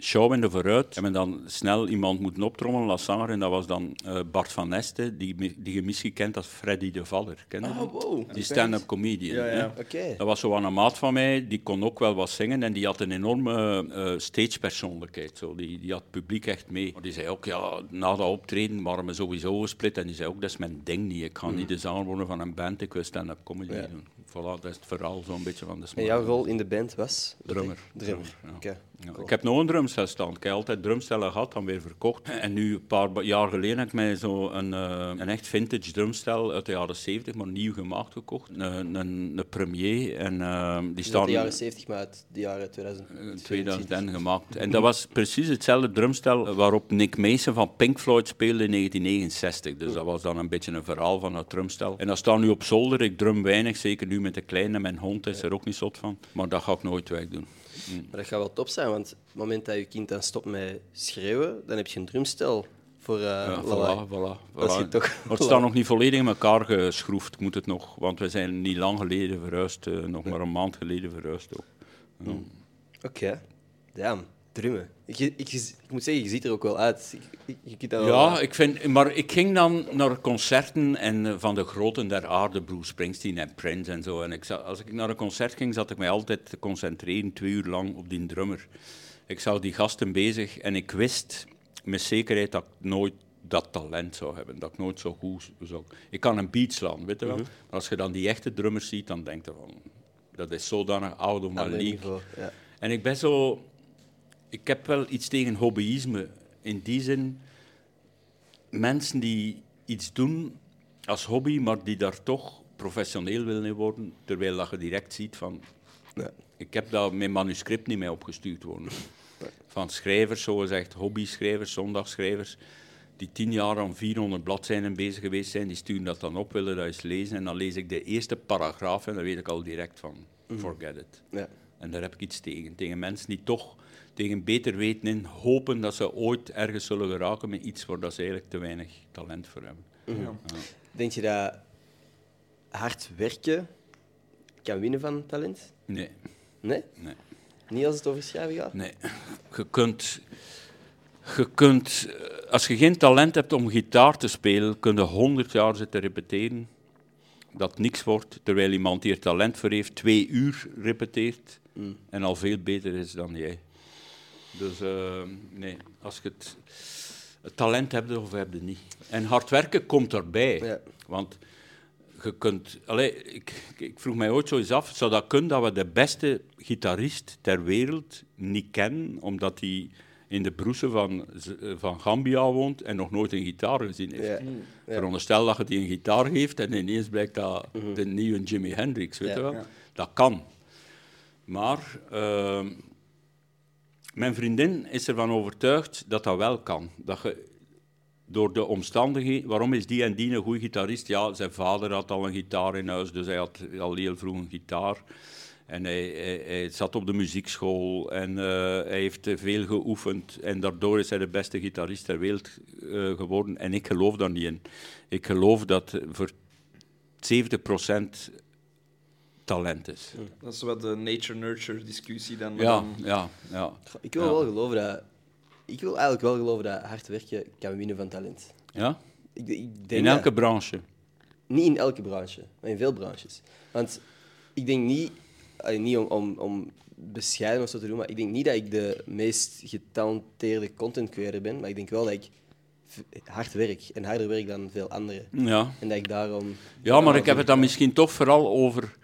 show in de vooruit hebben we dan snel iemand moeten optrommelen als zanger. En dat was dan Bart van Neste, die, die je misschien kent als Freddy de Valler. Ken je? Oh, wow. Die stand-up comedian. Ja, ja. Oké. Dat was zo een maat van mij, die kon ook wel wat zingen en die had een enorme eh stagepersoonlijkheid. Zo. Die, die had het publiek echt mee. Maar die zei ook, ja, na dat optreden waren we sowieso gesplit en die zei ook, dat is mijn ding niet. Ik ga niet de zanger worden van een band, ik wil stand-up comedy Ja. doen. Voilà, dat is het verhaal zo'n beetje van de En smaak. jouw rol in de band was? Drummer. Drummer. Ja. Ja. Ik heb nog een drumstel staan. Ik heb altijd drumstellen gehad, dan weer verkocht. En nu, een paar jaar geleden, heb ik mij zo een, eh, een echt vintage drumstel uit de jaren 70, maar nieuw gemaakt gekocht. Een, een, een premier. En eh, die Dus staan de jaren 70, maar uit de jaren 2000. in 2010 gemaakt. En dat was precies hetzelfde drumstel waarop Nick Mason van Pink Floyd speelde in 1969. Dus dat was dan een beetje een verhaal van dat drumstel. En dat staat nu op zolder. Ik drum weinig, zeker nu met de kleine. Mijn hond is er ook niet zot van. Maar dat ga ik nooit wegdoen. Maar dat gaat wel top zijn, want op het moment dat je kind dan stopt met schreeuwen, dan heb je een drumstel voor Ja, lawaai. voilà, voilà, voilà. toch- Maar het [LAUGHS] staat nog niet volledig in elkaar geschroefd, moet het nog. Want we zijn niet lang geleden verhuisd, eh, nog maar een maand geleden verhuisd ook. Ja. Oké. Damn. Drummen. Ik, ik, ik moet zeggen, je ziet er ook wel uit. Ik, ik, wel- Ja, ik vind, maar ik ging dan naar concerten en, eh, van de groten der aarde, Bruce Springsteen en Prince en zo. En ik, als ik naar een concert ging, zat ik mij altijd te concentreren, twee uur lang, op die drummer. Ik zag die gasten bezig en ik wist met zekerheid dat ik nooit dat talent zou hebben, dat ik nooit zo goed zou... Ik kan een beat slaan, weet je wel. Maar als je dan die echte drummers ziet, dan denk je van... Dat is zodanig league. niveau, ja. En ik ben zo... Ik heb wel iets tegen hobbyisme. In die zin, mensen die iets doen als hobby, maar die daar toch professioneel willen in worden, terwijl dat je direct ziet van... Ik heb daar mijn manuscript niet mee opgestuurd worden. Van schrijvers, zogezegd hobby-schrijvers, zondagschrijvers, die tien jaar aan 400 bladzijden bezig geweest zijn, die sturen dat dan op, willen dat eens lezen. En dan lees ik de eerste paragraaf en dan weet ik al direct van, forget it. Ja. En daar heb ik iets tegen. Tegen mensen die toch tegen beter weten in hopen dat ze ooit ergens zullen geraken met iets waar dat ze eigenlijk te weinig talent voor hebben. Ja. Denk je dat hard werken kan winnen van talent? Nee, Nee? nee, Niet als het over schrijven gaat? nee. Je kunt, je kunt, eh, als je geen talent hebt om gitaar te spelen, kun je honderd jaar zitten repeteren dat niks wordt, terwijl iemand die er talent voor heeft twee uur repeteert en al veel beter is dan jij. Dus eh, nee, als je het, het talent hebt of heb je niet. En hard werken komt erbij. Ja. Want je kunt... Allee, ik, ik vroeg mij ooit zo eens af, zou dat kunnen dat we de beste gitarist ter wereld niet kennen, omdat hij in de broesen van, eh, van Gambia woont en nog nooit een gitaar gezien heeft? Ja. Ja. Veronderstel dat je die een gitaar geeft en ineens blijkt dat de nieuwe Jimi Hendrix, weet Ja. je wel? Ja. Dat kan. Maar ehm, mijn vriendin is ervan overtuigd dat dat wel kan. Dat je door de omstandigheden... Waarom is die en die een goede gitarist? Ja, zijn vader had al een gitaar in huis, dus hij had al heel vroeg een gitaar. En hij, zat op de muziekschool en eh, hij heeft veel geoefend. En daardoor is hij de beste gitarist ter wereld eh, geworden. En ik geloof daar niet in. Ik geloof dat voor 70% talent is. Dat is wat de nature-nurture discussie dan. maar Ja, dan- ja, ja. Ik wil Ja. wel geloven dat... Ik wil eigenlijk wel geloven dat hard werken kan winnen van talent. ja? Ik, ik denk In dat- elke branche. Niet in elke branche, maar in veel branches. Want ik denk niet, allee, niet om, om, om bescheiden of zo te doen, maar ik denk niet dat ik de meest getalenteerde content creator ben, maar ik denk wel dat ik hard werk en harder werk dan veel anderen. Ja. En dat ik daarom... Ja, maar ik heb het dan misschien toch vooral over,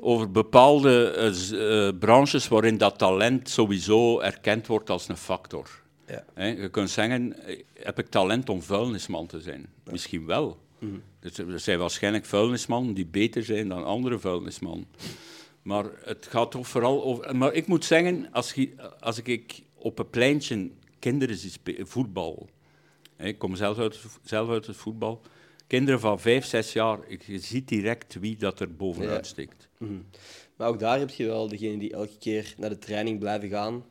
over bepaalde eh, eh, branches waarin dat talent sowieso erkend wordt als een factor. Ja. Je kunt zeggen, eh, heb ik talent om vuilnisman te zijn? Misschien wel. Dus er zijn waarschijnlijk vuilnismannen die beter zijn dan andere vuilnismannen. Maar het gaat toch vooral over... Maar ik moet zeggen, als, je, als ik op een pleintje kinderen zie spelen, voetbal... Ik kom zelf uit, zelf uit het voetbal. Kinderen van vijf, zes jaar, je ziet direct wie dat er bovenuit Ja. steekt. Mhm. Maar ook daar heb je wel degenen die elke keer naar de training blijven gaan.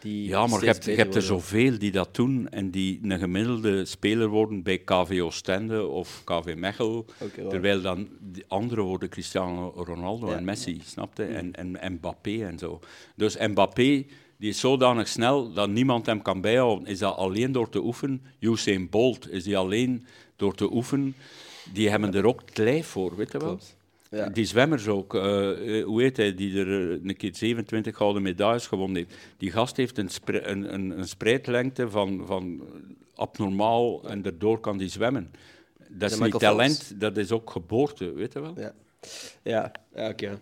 Die Ja, maar je hebt, je beter hebt er zoveel die dat doen en die een gemiddelde speler worden bij KV Oostende of KV Mechel. Terwijl dan die anderen worden Cristiano Ronaldo Ja. en Messi, snapte? En, en, en Mbappé en zo. Dus Mbappé die is zodanig snel dat niemand hem kan bijhouden. Is dat alleen door te oefenen? Usain Bolt is die alleen door te oefenen. Die hebben er ook het lijf voor, weet je wel? Ja. Die zwemmers ook, eh, eh, hoe heet hij, die er eh, een keer 27 gouden medailles gewonnen heeft. Die gast heeft een, spre- een, een, een spreidlengte van, van abnormaal en daardoor kan die zwemmen. Dat is Ja, niet talent, dat is ook geboorte, weet je wel? Ja, ja, ja oké.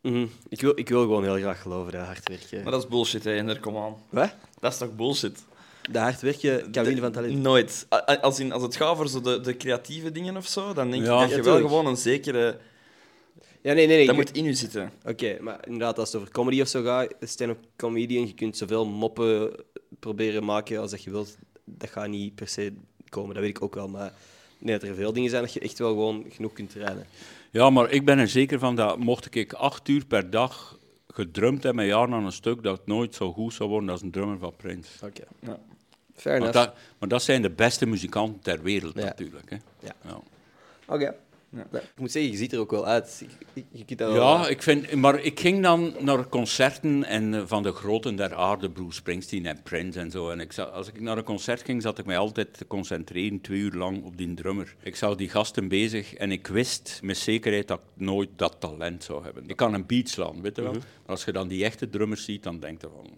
Mhm. ik, wil, ik wil gewoon heel graag geloven dat hard werken. Maar dat is bullshit, hè, Ender, kom aan. Wat? Dat is toch bullshit? Dat hard werken kan winnen van talent. Nooit. Als, in, als het gaat voor zo de, de creatieve dingen of zo, dan denk ik Ja. dat je wel tuurlijk. gewoon een zekere... Ja, nee, nee, nee. Dat ik- moet in je zitten. Oké, maar inderdaad, als het over comedy of zo gaat, stand-up comedian, je kunt zoveel moppen proberen maken als dat je wilt. Dat gaat niet per se komen, dat weet ik ook wel. Maar nee, dat er veel dingen zijn dat je echt wel gewoon genoeg kunt trainen. Ja, maar ik ben er zeker van dat mocht ik acht uur per dag gedrumd hebben, een jaar aan een stuk, dat het nooit zo goed zou worden als een drummer van Prince. Oké. Ja. Fair enough. dat, maar dat zijn de beste muzikanten ter wereld Ja. natuurlijk. Hè. Ja. Ja. Oké. Ja. Ja, Ik moet zeggen, je ziet er ook wel uit. Je, je, je kunt dat wel- Ja, ik vind, maar ik ging dan naar concerten en, eh, van de groten der aarde, Bruce Springsteen en Prince en zo. En ik zat, als ik naar een concert ging, zat ik mij altijd te concentreren, twee uur lang, op die drummer. Ik zag die gasten bezig en ik wist met zekerheid dat ik nooit dat talent zou hebben. Ik kan een beat slaan, weet je wel. Maar als je dan die echte drummers ziet, dan denk je van...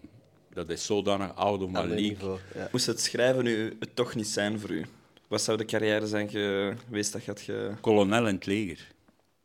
Dat is zodanig oud om maar ander league. niveau. Ja. Moest het schrijven nu het toch niet zijn voor u? Wat zou de carrière zijn geweest dat je had ge... Kolonel in het leger.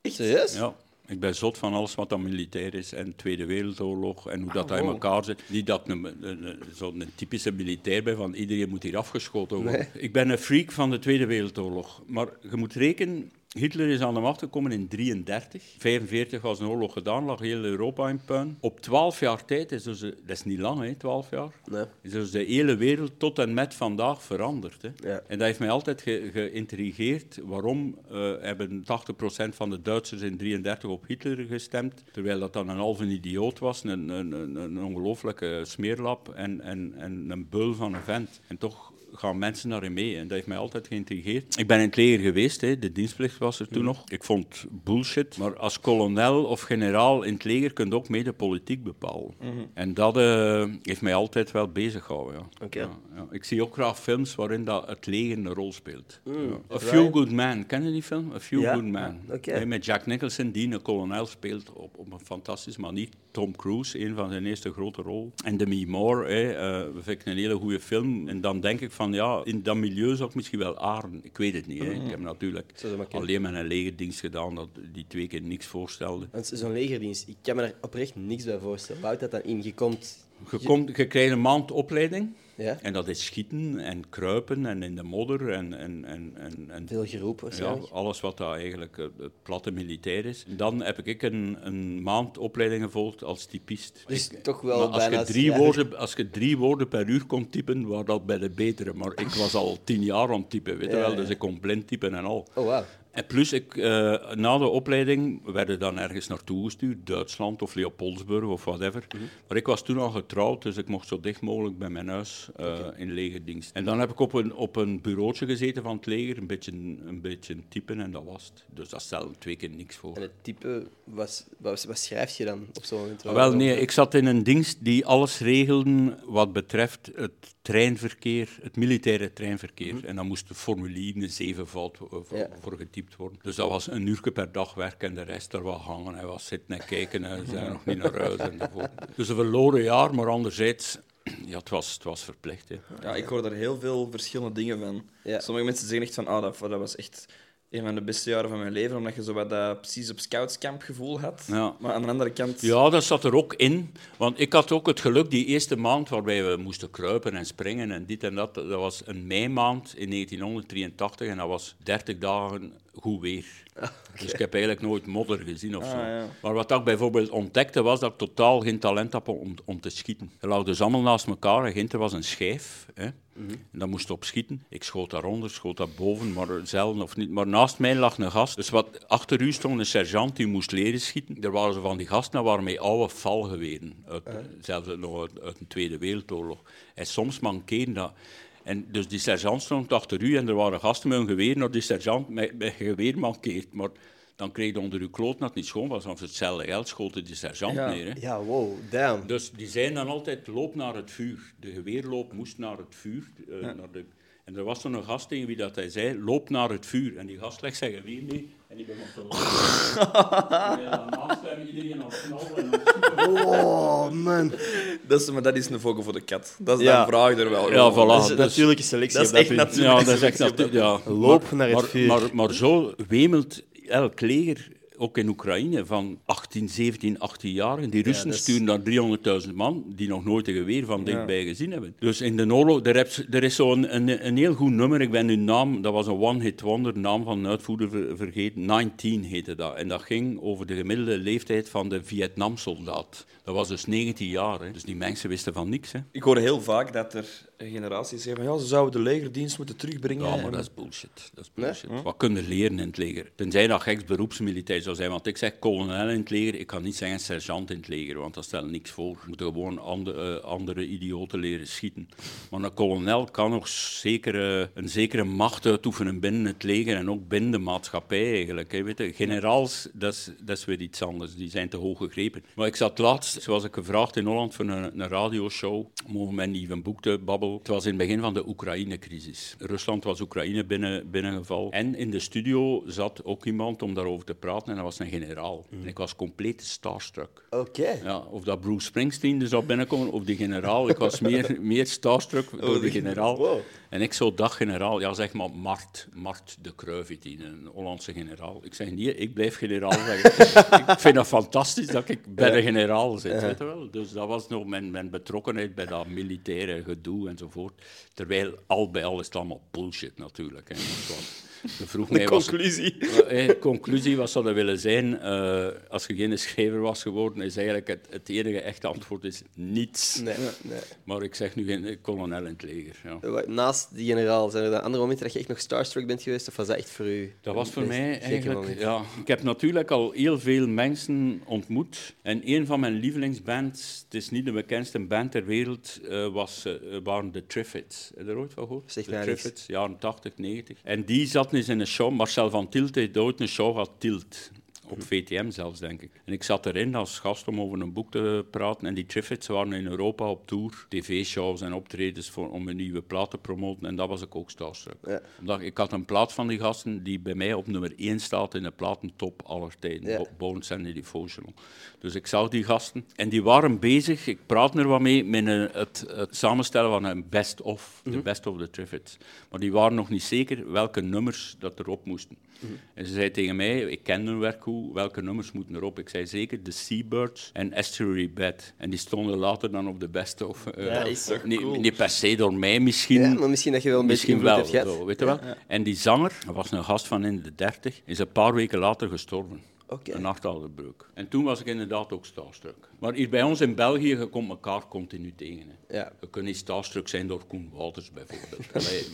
Echt serieus? Ja. Ik ben zot van alles wat dan militair is en Tweede Wereldoorlog en hoe dat, dat in elkaar zit. Niet dat ik een, een, een- zo'n typische militair ben van iedereen moet hier afgeschoten worden. Ik ben een freak van de Tweede Wereldoorlog. Maar je moet rekenen, Hitler is aan de macht gekomen in 1933. 45 was een oorlog gedaan, lag heel Europa in puin. Op 12 jaar tijd, is dus, dat is niet lang, hè, 12 jaar, Nee. is dus de hele wereld tot en met vandaag veranderd. Hè. Ja. En dat heeft mij altijd ge- geïntrigeerd. Waarom eh, hebben 80% van de Duitsers in 33 op Hitler gestemd, terwijl dat dan een halve idioot was, een, een, een, een ongelooflijke smeerlap en, en, en een beul van een vent. En toch gaan mensen daarin mee. En dat heeft mij altijd geïntrigeerd. Ik ben in het leger geweest, hè. de dienstplicht was er toen nog. Ik vond bullshit. Maar als kolonel of generaal in het leger kun je ook mee de politiek bepalen. En dat eh, heeft mij altijd wel bezig gehouden. Ja. Ja, ja. Ik zie ook graag films waarin dat het leger een rol speelt. Ja. A? Few Good Men, ken je die film? A Few. Good Men. Hè, Met Jack Nicholson, die een kolonel speelt op, op een fantastische manier. Tom Cruise, een van zijn eerste grote rol. En Demi Moore, hè, eh, vind ik een hele goede film. En dan denk ik van, ja, in dat milieu zou ik misschien wel aarden. Ik weet het niet. Hè. Ik heb natuurlijk maar alleen met een legerdienst gedaan dat die twee keer niks voorstelde. Zo'n legerdienst, ik kan me daar oprecht niks bij voorstellen. Houdt dat dan in? Je komt... Je, komt, je krijgt een maand opleiding. Ja? En dat is schieten en kruipen en in de modder en, en, en, en, en Veel geroep ja, alles wat daar eigenlijk het, het platte militair is. Dan heb ik een, een maand opleiding gevolgd als typist. Dus Ik- toch wel als bijna je, drie woorden, als je drie woorden per uur kon typen, was dat bij de betere. Maar ik was al tien jaar aan het typen, weet je Ja, wel. Dus ik kon blind typen en al. Oh, wauw. En plus, ik, eh, na de opleiding werden dan ergens naartoe gestuurd, Duitsland of Leopoldsburg of whatever. Mhm. Maar ik was toen al getrouwd, dus ik mocht zo dicht mogelijk bij mijn huis eh, in legerdienst. En dan heb ik op een, op een bureautje gezeten van het leger, een beetje, een beetje typen en dat was het. Dus dat stelde twee keer niks voor. En het type, wat, wat, wat schrijf je dan op zo'n moment? Ah, Wel, nee, ik zat in een dienst die alles regelde wat betreft het treinverkeer, het militaire treinverkeer. En dan moesten formulieren zevenvoud eh, voor, Ja. voor getypt worden. Dus dat was een uur per dag werken en de rest er wat hangen. Hij was zitten en kijken en ze zijn nog niet naar huis enzovoort. Dus een verloren jaar, maar anderzijds, ja, het was, het was verplicht. Hè. Ja, ik hoor daar heel veel verschillende dingen van. Ja. Sommige mensen zeggen echt van, ah, dat, dat was echt een van de beste jaren van mijn leven, omdat je zo wat dat precies op scoutscamp gevoel had. Ja. Maar aan de andere kant... Ja, dat zat er ook in. Want ik had ook het geluk, die eerste maand waarbij we moesten kruipen en springen en dit en dat, dat was een meimaand in 1983 en dat was 30 dagen goed weer. [LAUGHS] Dus ik heb eigenlijk nooit modder gezien of zo. Ah, ja. Maar wat ik bijvoorbeeld ontdekte, was dat ik totaal geen talent had om, om te schieten. We lagen dus allemaal naast elkaar en Ginter was een schijf. Hè. En dan moest op schieten. Ik schoot daaronder, schoot daarboven, maar zelden of niet. Maar naast mij lag een gast. Dus wat achter u stond een sergeant die moest leren schieten. Er waren zo van die gasten, dat waren met oude valgeweren. Uit, Zelfs nog uit, uit de Tweede Wereldoorlog. En soms mankeerde dat. En dus die sergeant stond achter u en er waren gasten met een geweer naar die sergeant met, met een geweer mankeert. Maar dan kreeg je onder uw kloot dat het niet schoon was, want hetzelfde geld schoten die sergeant Ja. neer. Hè. Ja, wow, damn. Dus die zeiden dan altijd, loop naar het vuur. De geweerloop moest naar het vuur. eh, naar de... En er was toen een gast tegen wie dat hij zei, loop naar het vuur. En die gast legt zijn geweer mee en die begon te lopen. en daarnaast hebben iedereen aan het knallen. Oh, man. Dat is, maar dat is een vogel voor de kat. Dat is Ja. de vraag er wel. Ja, voilà. Dat is dus- natuurlijke selectie. dat is echt punt. natuurlijk. Ja, dat is echt. Ja. Loop Maar- naar het maar, vuur. Maar, maar zo wemelt elk leger, ook in Oekraïne, van 18, 17, 18 jaar. En die Russen sturen daar 300.000 man die nog nooit een geweer van dichtbij gezien hebben. Dus in de oorlog, er, er is zo'n een, een heel goed nummer, ik ben nu naam, dat was een one-hit wonder, naam van een uitvoerder ver- vergeten, 19 heette dat. En dat ging over de gemiddelde leeftijd van de Vietnamsoldaat. Dat was dus 19 jaar, hè. dus die mensen wisten van niks. Hè. Ik hoor heel vaak dat er generaties zeggen van ja, ze zouden de legerdienst moeten terugbrengen. Ja, maar dat is bullshit. Dat is bullshit. Wat kun je leren in het leger? Tenzij dat geks beroepsmilitair zou zijn. Want ik zeg kolonel in het leger, ik kan niet zeggen sergeant in het leger, want dat stelt niks voor. We moeten gewoon ande- eh, andere idioten leren schieten. Maar een kolonel kan nog zekere, een zekere macht uitoefenen binnen het leger en ook binnen de maatschappij eigenlijk. Hè. Weet je, generaals, dat is, dat is weer iets anders. Die zijn te hoog gegrepen. Maar ik zat laatst, zoals ik gevraagd in Holland, voor een, een radioshow om over mijn nieuwe boek te babbelen. Het was in het begin van de Oekraïne-crisis. Rusland was Oekraïne binnen, binnengevallen. En in de studio zat ook iemand om daarover te praten en dat was een generaal. En ik was compleet starstruck. Oké. Ja, of dat Bruce Springsteen er zou binnenkomen, of die generaal. Ik was [LAUGHS] meer, meer starstruck door de generaal. Wow. En ik zo, dag generaal, ja zeg maar Mart, Mart de die, een Hollandse generaal. Ik zeg, nee, ik blijf generaal [LAUGHS] ik vind dat fantastisch dat ik bij de generaal zit, weet je wel. Dus dat was nog mijn, mijn betrokkenheid bij dat militaire gedoe enzovoort. Terwijl al bij al is het allemaal bullshit natuurlijk. Hè. Vroeg mij, was- Conclusie. eh, conclusie, wat zou dat willen zijn? eh, als je geen schrijver was geworden, is eigenlijk het, het enige echte antwoord is niets. Nee, nee. Maar ik zeg nu geen kolonel in het leger. Ja. Wat- Naast die generaal, zijn er dan andere momenten dat je echt nog starstruck bent geweest? Of was dat echt voor u? Dat was voor mij zeker eigenlijk... Ja, ik heb natuurlijk al heel veel mensen ontmoet. En een van mijn lievelingsbands, het is niet de bekendste band ter wereld, eh, was, eh, waren de Triffids. Heb je er ooit van gehoord? Zegt de. Triffids, jaren 80, 90. En die zat eens in een show, Marcel van Tilt heeft ooit een show gehad, Tilt. Op VTM zelfs, denk ik. En ik zat erin als gast om over een boek te praten. En die Triffids waren in Europa op tour. TV-shows en optredens voor, om een nieuwe plaat te promoten. En dat was ik ook starstruck. Ja. Omdat ik had een plaat van die gasten die bij mij op nummer 1 staat in de platentop aller tijden. Ja. Bo- Bones and the Devotional. Dus ik zag die gasten. En die waren bezig, ik praat er wat mee, met het, het samenstellen van een best-of. De best of the Triffids. Maar die waren nog niet zeker welke nummers dat erop moesten. En ze zei tegen mij, ik ken hun werk goed, welke nummers moeten erop? Ik zei zeker The Seabirds en Estuary Bed. En die stonden later dan op de best-of. eh, Ja, is toch niet, cool. niet per se door mij misschien. Ja, maar misschien dat je wel een beetje Misschien invloed wel, hebt gehad. zo, weet je wel. En die zanger, dat was een gast van in de dertig, is een paar weken later gestorven. Een nachthouderbreuk. En toen was ik inderdaad ook starstruck. Maar hier bij ons in België, je komt elkaar continu tegen. Hè. Ja. Je kunt niet starstruck zijn door Koen Wouters bijvoorbeeld. [LAUGHS] Allee,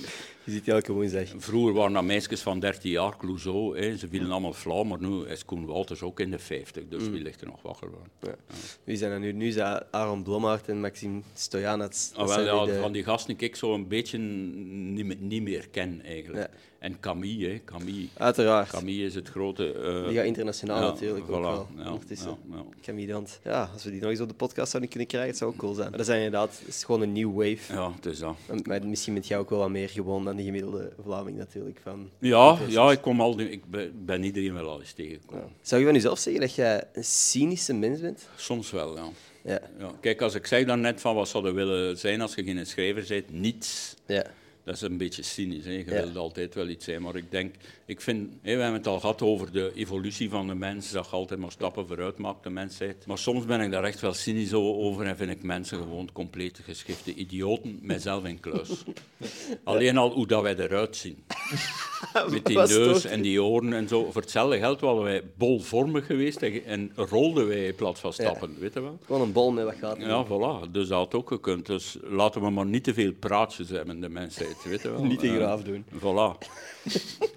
Je ziet elke woensdag. Vroeger waren dat meisjes van 13 jaar, Clouseau. Hè. Ze vielen allemaal flauw, maar nu is Koen Wouters ook in de 50. Mm. Dus wie ligt er nog wakker van? Ja. Wie zijn er nu? Nu Aaron Blommaert en Maxime Stojanets. Ah, wel, ja, de- Van die gasten die ik zo een beetje niet, niet meer ken, eigenlijk. En Camille, hè. Camille. Uiteraard. Camille is het grote... eh, Die gaat internationaal ja, natuurlijk ook voilà, wel. ja, ondertussen. ja, ja. Camillant. Ja, als we die nog eens op de podcast zouden kunnen krijgen, het zou ook cool zijn. Maar dat zijn inderdaad, het is gewoon een new wave. Ja, het is dat. En- Maar misschien bent jij ook wel wat meer gewoon dan de gemiddelde Vlaming natuurlijk. Van Ja, ja ik, kom al, die- ik ben, iedereen wel al eens tegengekomen. Zou je van jezelf zeggen dat jij een cynische mens bent? Soms wel, ja. Ja. ja. Kijk, als ik zeg dan net van wat zou je willen zijn als je geen schrijver bent, niets. Ja. Dat is een beetje cynisch. Hè. Je Ja. wilt altijd wel iets zijn. Maar ik denk, ik vind, hè, we hebben het al gehad over de evolutie van de mens, dat je altijd maar stappen vooruit maakt, de mensheid. Maar soms ben ik daar echt wel cynisch over en vind ik mensen gewoon compleet geschifte idioten, mijzelf in kluis. [LAUGHS] Alleen al hoe dat wij eruit zien. [LAUGHS] Met die neus en die oren en zo. Voor hetzelfde geld waren wij bolvormig geweest en, en rolden wij in plaats van stappen, weet je wel? Gewoon een bol met wat gaat. Ja, voilà. Dus dat had ook gekund. Dus laten we maar niet te veel praatjes hebben, de mensheid, weet je wel? Niet te Eh, graaf doen. Voilà.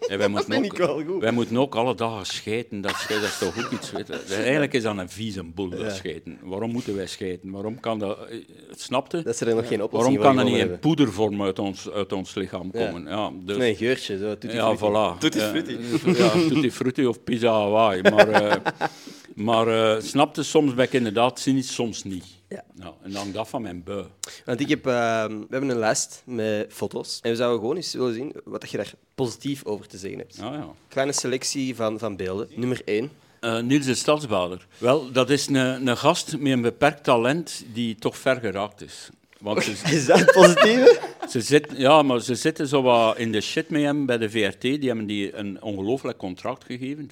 En wij [LAUGHS] moeten, vind ook, ik wel goed. wij moeten ook alle dagen schijten. Dat, is- dat is toch ook iets. Weet je. [LAUGHS] Eigenlijk is dat een vieze boel, dat schijten. Waarom moeten wij schijten? Waarom kan dat... eh, Snapte? Dat ze er nog geen oplossing Waarom kan dat niet in gevonden poedervorm uit ons, uit ons lichaam komen? Ja. dus, hebben. Nee, een geurtje. Zo. Ja, voilà. Tutti Ja, frutti. Ja, tutti frutti of pizza Hawaii. Maar, eh [LAUGHS] maar eh, snapte, soms ben ik inderdaad cynisch, soms niet. Ja. Nou, en dan dat van mijn bui. Want ik heb, ehm, we hebben een lijst met foto's. En we zouden gewoon eens willen zien wat dat je daar positief over te zeggen hebt. Ja, ja. Kleine selectie van, van beelden. Nummer 1. Eh, Niels de Stadsbader. Wel, dat is een, een gast met een beperkt talent die toch ver geraakt is. Want ze, [LAUGHS] Is dat het positieve? ze, zit, ja, maar ze zitten zo wat in de shit met hem bij de VRT. Die hebben die een ongelooflijk contract gegeven,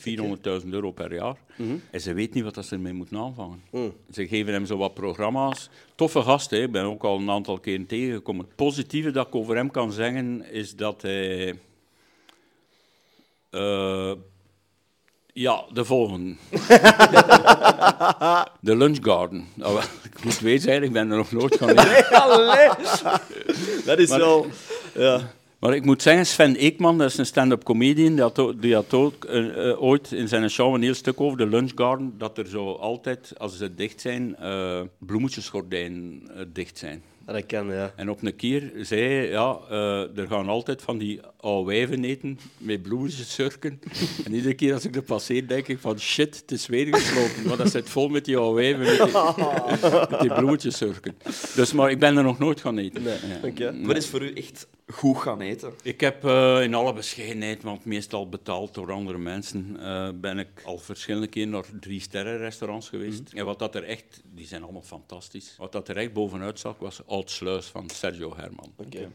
400.000 euro per jaar. En ze weet niet wat dat ze ermee moeten aanvangen. Ze geven hem zo wat programma's. Toffe gast, hè. ik ben ook al een aantal keren tegengekomen. Het positieve dat ik over hem kan zeggen, is dat hij... eh, ja, de volgende. [LAUGHS] de Lunch Garden. Nou, wel, [LAUGHS] ik moet weten, zijn, ik ben er nog nooit gaan. [LAUGHS] Dat is wel... Ja. Maar ik moet zeggen, Sven Eekman, dat is een stand-up comedian, die had, ook- die had ook eh, eh, ooit in zijn show een heel stuk over de Lunch Garden, dat er zo altijd, als ze dicht zijn, eh bloemetjesgordijnen dicht zijn. Dat kan, ja. En op een keer zei hij, ja, er gaan altijd van die oude wijven eten met bloemetjessurken. en iedere keer als ik er passeer, denk ik van shit, het is weer gesloten. Want dat zit vol met die oude wijven met die, met die bloemetjessurken. Dus, maar ik ben er nog nooit gaan eten. Ja. Wat is voor u echt goed gaan eten? Ik heb eh, in alle bescheidenheid, want meestal betaald door andere mensen, eh, ben ik al verschillende keren naar drie sterren restaurants geweest. En wat dat er echt, die zijn allemaal fantastisch. Wat dat er echt bovenuit zag, was Oud Sluis van Sergio Herman. Oké. Ja.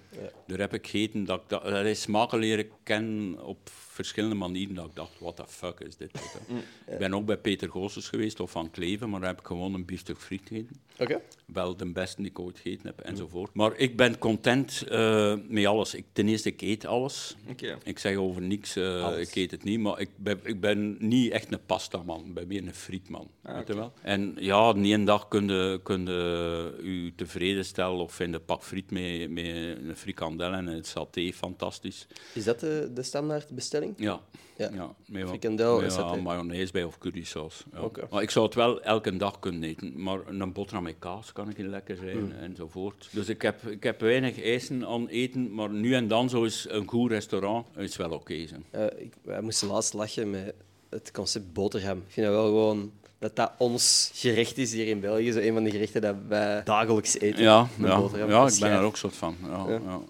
Daar heb ik gegeten dat ik dat, dat is smaken leren kennen op verschillende manieren. Dat ik dacht, what the fuck is dit? weet je. Ik ben ook bij Peter Goossens geweest of Van Kleven, maar daar heb ik gewoon een biefstuk friet gegeten. Oké. Wel de beste die ik ooit gegeten heb, enzovoort. Maar ik ben content eh, met alles. Ik, ten eerste, ik eet alles. Oké. Ik zeg over niks, eh, ik eet het niet, maar ik ben, ik ben niet echt een pastaman. Ik ben meer een frietman. weet je wel? En ja, de ene dag kun je, kun je u tevreden stellen of in de pak friet met, met een frikandel en het saté, fantastisch. Is dat de, de standaard bestelling? Ja. Ja. met wat- Frikandel met saté. mayonaise bij of currysaus. Ja. Maar ik zou het wel elke dag kunnen eten. Maar een boterham met kaas kan ik lekker zijn Mm. enzovoort. Dus ik heb, ik heb weinig eisen aan eten, maar nu en dan zo is een goed restaurant is wel oké. zijn. Eh, ik, wij moesten laatst lachen met het concept boterham. Ik vind dat wel gewoon dat dat ons gerecht is hier in België. Zo een van de gerechten dat wij dagelijks eten. Ja, ja, ja ik ben er ook soort van. Ja, ja.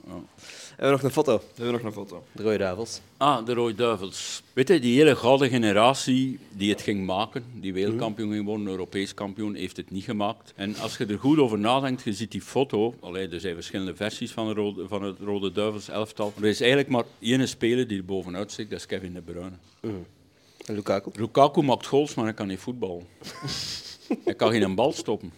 Hebben we nog een foto? We hebben nog een foto. De Rode Duivels. Ah, de Rode Duivels. Weet je, die hele gouden generatie die het ging maken, die wereldkampioen ging worden, Europees kampioen, heeft het niet gemaakt. En als je er goed over nadenkt, je ziet die foto, allee, er zijn verschillende versies van, de rode, van het Rode Duivels elftal. Er is eigenlijk maar één speler die er bovenuit stikt, dat is Kevin De Bruyne. En Lukaku. Lukaku maakt goals, maar hij kan niet voetballen. [LAUGHS] hij kan geen bal stoppen.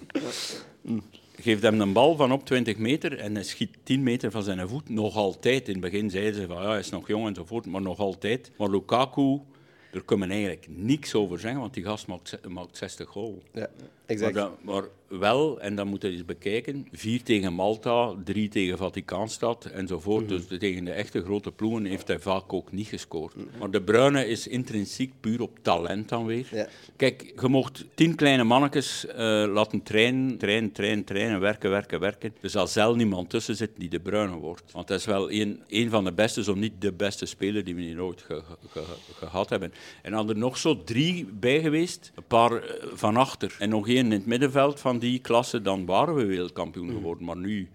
Geeft hem een bal van op 20 meter en hij schiet 10 meter van zijn voet. Nog altijd. In het begin zeiden ze van ja, hij is nog jong enzovoort, maar nog altijd. Maar Lukaku, daar kunnen we eigenlijk niks over zeggen, want die gast maakt, maakt 60 goal. Ja, Maar, exact. dat- maar wel, en dan moet je eens bekijken, vier tegen Malta, drie tegen Vaticaanstad enzovoort. Dus de- tegen de echte grote ploegen heeft hij vaak ook niet gescoord. Maar de Bruyne is intrinsiek puur op talent dan weer. Ja. Kijk, je mocht tien kleine mannetjes eh, laten trainen, trainen, trainen, trainen, werken, werken, werken. Er zal zelf niemand tussen zitten die de Bruyne wordt. Want dat is wel een, een van de beste, zo niet de beste speler die we hier ooit ge- ge- ge- gehad hebben. En dan er nog zo drie bij geweest, een paar eh, van achter en nog één in het middenveld van die klasse, dan waren we wereldkampioen geworden. Maar nu,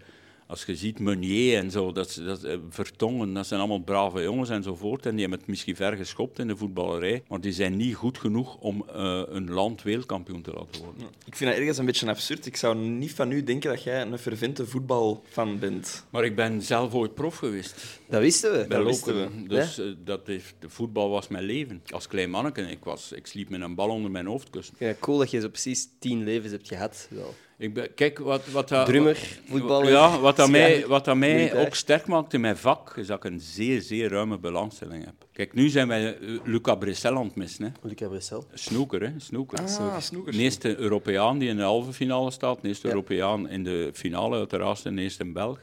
als je ziet Meunier en zo, dat, dat, eh, Vertongen, dat zijn allemaal brave jongens enzovoort. En die hebben het misschien ver geschopt in de voetballerij, maar die zijn niet goed genoeg om eh, een land wereldkampioen te laten worden. Ik vind dat ergens een beetje absurd. Ik zou niet van u denken dat jij een fervente voetbalfan bent. Maar ik ben zelf ooit prof geweest. Dat wisten we. Bij Dat wisten Lokeren. Dus eh, dat heeft, de voetbal was mijn leven. Als klein manneke, ik, was, ik sliep met een bal onder mijn hoofdkussen. Het cool dat je zo precies tien levens hebt gehad. Wel. Ik ben, kijk, wat, wat dat, Drummer, voetballer. Ja, wat dat mij, wat dat mij ook sterk maakt in mijn vak, is dat ik een zeer, zeer ruime belangstelling heb. Kijk, nu zijn wij eh, Luca Bressel aan het missen. Hè. Luca Bressel. Snoeker, hè. Snoeker. Ah, snoekers. De eerste Europeaan die in de halve finale staat, de eerste Ja. Europeaan in de finale, uiteraard, en de eerste een Belg.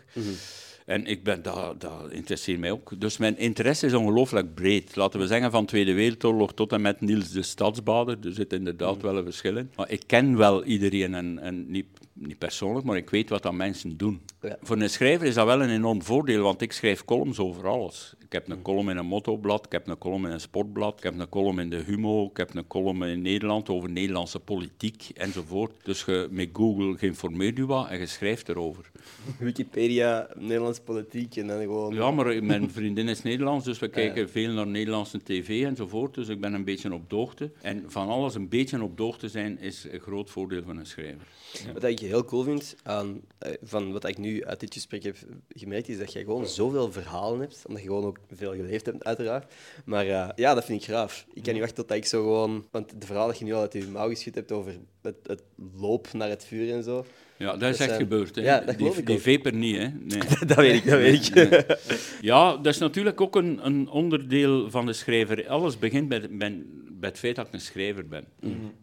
En ik ben, dat, dat interesseert mij ook. Dus mijn interesse is ongelooflijk breed. Laten we zeggen van Tweede Wereldoorlog tot en met Niels de Stadsbader. Er zit inderdaad wel een verschil in. Maar ik ken wel iedereen, en, en niet, niet persoonlijk, maar ik weet wat dat mensen doen. Ja. Voor een schrijver is dat wel een enorm voordeel, want ik schrijf columns over alles. Ik heb een column in een motoblad, ik heb een column in een sportblad, ik heb een column in de Humo, ik heb een column in Nederland over Nederlandse politiek enzovoort. Dus je, met Google geïnformeerd je wat en je schrijft erover. Wikipedia, Nederlandse politiek en dan gewoon... Ja, maar mijn vriendin is Nederlands, dus we kijken veel naar Nederlandse tv enzovoort. Dus ik ben een beetje op de hoogte. En van alles een beetje op de hoogte zijn is een groot voordeel van een schrijver. Wat ik heel cool vind aan, eh, van wat ik nu uit dit gesprek heb gemerkt, is dat je gewoon zoveel verhalen hebt. Omdat je gewoon ook veel geleefd hebt, uiteraard. Maar eh, ja, dat vind ik graaf. Ik kan niet wachten tot ik zo gewoon... Want de verhalen dat je nu al uit je mouw geschud hebt over het, het loop naar het vuur en zo. Ja, dat is echt gebeurd. Hè. Ja, dat geloof die ik die niet, hè. Nee. [LAUGHS] dat weet ik, dat weet ik. Ja, dat is natuurlijk ook een, een onderdeel van de schrijver. Alles begint bij, bij, bij het feit dat ik een schrijver ben.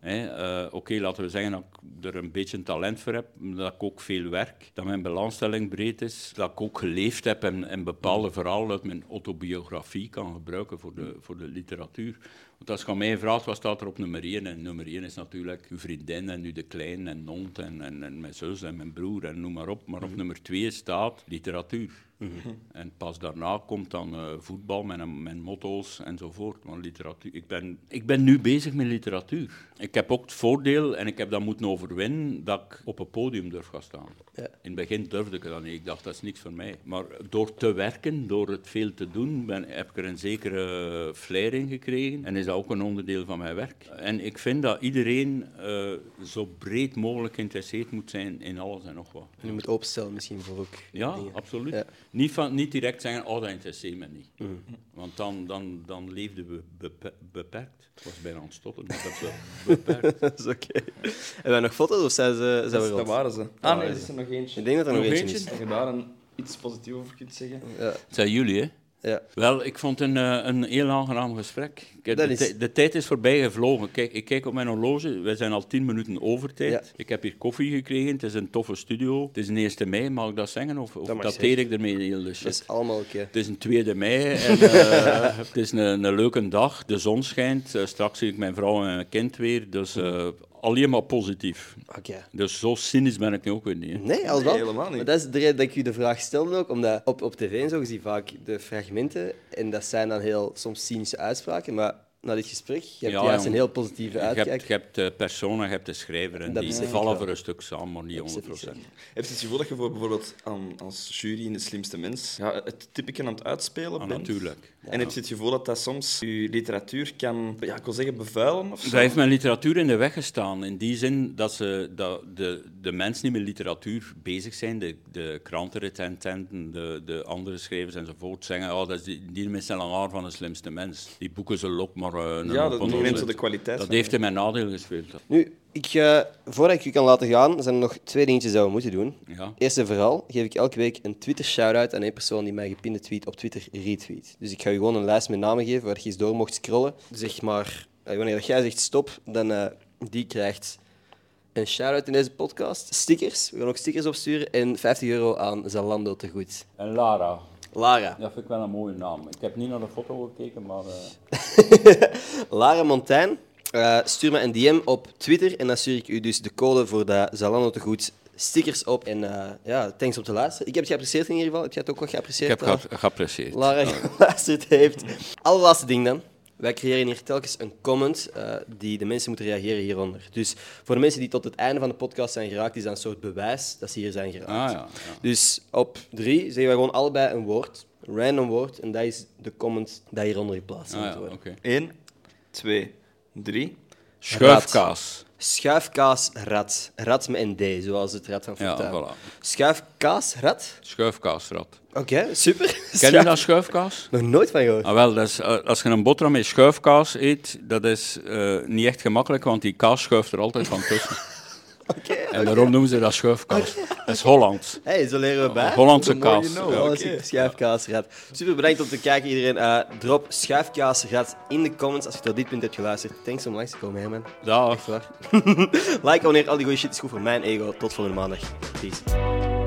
Hè, eh, Oké, laten we zeggen dat ik er een beetje talent voor heb, dat ik ook veel werk, dat mijn belangstelling breed is, dat ik ook geleefd heb en, en bepaalde verhalen uit mijn autobiografie kan gebruiken voor de, voor de literatuur. Want als je aan mij vraagt, wat staat er op nummer 1? En nummer 1 is natuurlijk uw vriendin en u de klein en Nont en, en, en mijn zus en mijn broer en noem maar op. Maar op nummer 2 staat literatuur. En pas daarna komt dan eh, voetbal, mijn, mijn motto's enzovoort. Maar literatuur, ik, ben, ik ben nu bezig met literatuur. Ik heb ook het voordeel, en ik heb dat moeten overwinnen, dat ik op een podium durf gaan staan. Ja. In het begin durfde ik dat niet. Ik dacht, dat is niks voor mij. Maar door te werken, door het veel te doen, ben, heb ik er een zekere flair in gekregen. En is dat ook een onderdeel van mijn werk. En ik vind dat iedereen eh, zo breed mogelijk geïnteresseerd moet zijn in alles en nog wat. En je moet openstellen misschien voor ook Ja, dingen. absoluut. Ja. Niet, van, niet direct zeggen, oh, dat interesseert me niet. Want dan, dan, dan leefden we bepe- beperkt. Ik was bijna aan het stotteren, maar dat is wel beperkt. dat is oké. Hebben wij nog foto's of zijn, ze, zijn we Dat, rond? dat waren ze. Ah nee, er is er nog eentje. Ik denk dat er nog, Nog eentje, eentje? is. Dat je daar een, iets positiefs over kunt zeggen. Ja. Het zijn jullie, hè? Ja. Wel, ik vond het een, eh, een heel aangenaam gesprek. De, is- de tijd is voorbij gevlogen. Kijk, ik kijk op mijn horloge, we zijn al tien minuten over tijd. Ja. Ik heb hier koffie gekregen, het is een toffe studio. Het is een 1 mei, mag ik dat zeggen? Of, of Dat dateer ik ermee heel de shit? Dat is allemaal oké. Het is een 2 mei en [LAUGHS] eh, het is een, een leuke dag. De zon schijnt. Eh, straks zie ik mijn vrouw en mijn kind weer. Dus alleen maar positief. Oké. Dus zo cynisch ben ik nu ook weer niet. hè. Nee, als Nee, helemaal niet. Maar dat is de reden dat ik u de vraag stelde ook, omdat op, op tv en zo zie je vaak de fragmenten en dat zijn dan heel soms cynische uitspraken, maar na dit gesprek, je hebt Ja, juist een heel positieve Je hebt, uitkijk. je hebt de persona, je hebt de schrijver en Dat die vallen voor een stuk samen, maar niet Dat besef 100 ik zeker. Heb je het gevoel dat je voor bijvoorbeeld aan, als jury in De Slimste Mens ja, het typetje aan het uitspelen Ah, bent? natuurlijk. En heb je het gevoel dat dat soms je literatuur kan, ja, ik wil zeggen, bevuilen? Of zo? Daar heeft mijn literatuur in de weg gestaan. In die zin dat, ze, dat de, de mensen die met literatuur bezig zijn, de, de de, de andere schrijvers enzovoort, zeggen oh, dat is die, die met zijn haar van de slimste mens. Die boeken ze ook maar eh, een Ja, dat de kwaliteit Dat heeft in mijn nadeel gespeeld. Nu, ik, eh, voordat ik u kan laten gaan, zijn er nog twee dingetjes dat we moeten doen. Ja. Eerst en vooral geef ik elke week een Twitter-shout-out aan één persoon die mij gepinde tweet op Twitter retweet. Dus ik ga je gewoon een lijst met namen geven waar je eens door mocht scrollen. Zeg maar, eh, wanneer jij zegt stop, dan eh, die krijgt een shout-out in deze podcast. Stickers, we gaan ook stickers opsturen en 50 euro aan Zalando te goed. En Lara, Lara. dat vind ik wel een mooie naam. Ik heb niet naar de foto gekeken, maar... eh, [LAUGHS] Lara Montijn, eh, stuur me een DM op Twitter en dan stuur ik u dus de code voor de Zalando te goed stickers op. En eh, ja, thanks om te luisteren. Ik heb het geapprecieerd in ieder geval. Heb jij het ook wel ik geapprecieerd? heb Lara? ge- geapprecieerd. Lara geluisterd heeft. Allerlaatste ding dan. Wij creëren hier telkens een comment eh, die de mensen moeten reageren hieronder. Dus voor de mensen die tot het einde van de podcast zijn geraakt, is dat een soort bewijs dat ze hier zijn geraakt. Ah ja, ja. Dus op drie zeggen wij gewoon allebei een woord, een random woord, en dat is de comment dat hieronder geplaatst Ah, moet ja worden. oké. 1, 2, 3. Schuifkaas. Schuifkaas rat. Rat met een D, zoals het Rad van Ja, Fortuin. voilà. Schuifkaas rat? Schuifkaasrad. Oké, super. Ken je dat schuifkaas? Nog nooit van gehoord. Ah, wel, dat is, eh, als je een boterham met schuifkaas eet, dat is eh, niet echt gemakkelijk, want die kaas schuift er altijd van tussen. [LAUGHS] En daarom noemen ze dat schuifkaas. Dat is Hollands. Hey, zo leren we bij. Hollandse kaas. you know. Ja. Oké. super, schuifkaasrad. Super bedankt om te kijken, iedereen. Eh, drop schuifkaasrad in de comments als je tot dit punt hebt geluisterd. Thanks om langs te komen, Herman. Dag. Echt waar. [LAUGHS] like, abonneer, al die goede shit is goed voor mijn ego. Tot volgende maandag. Peace.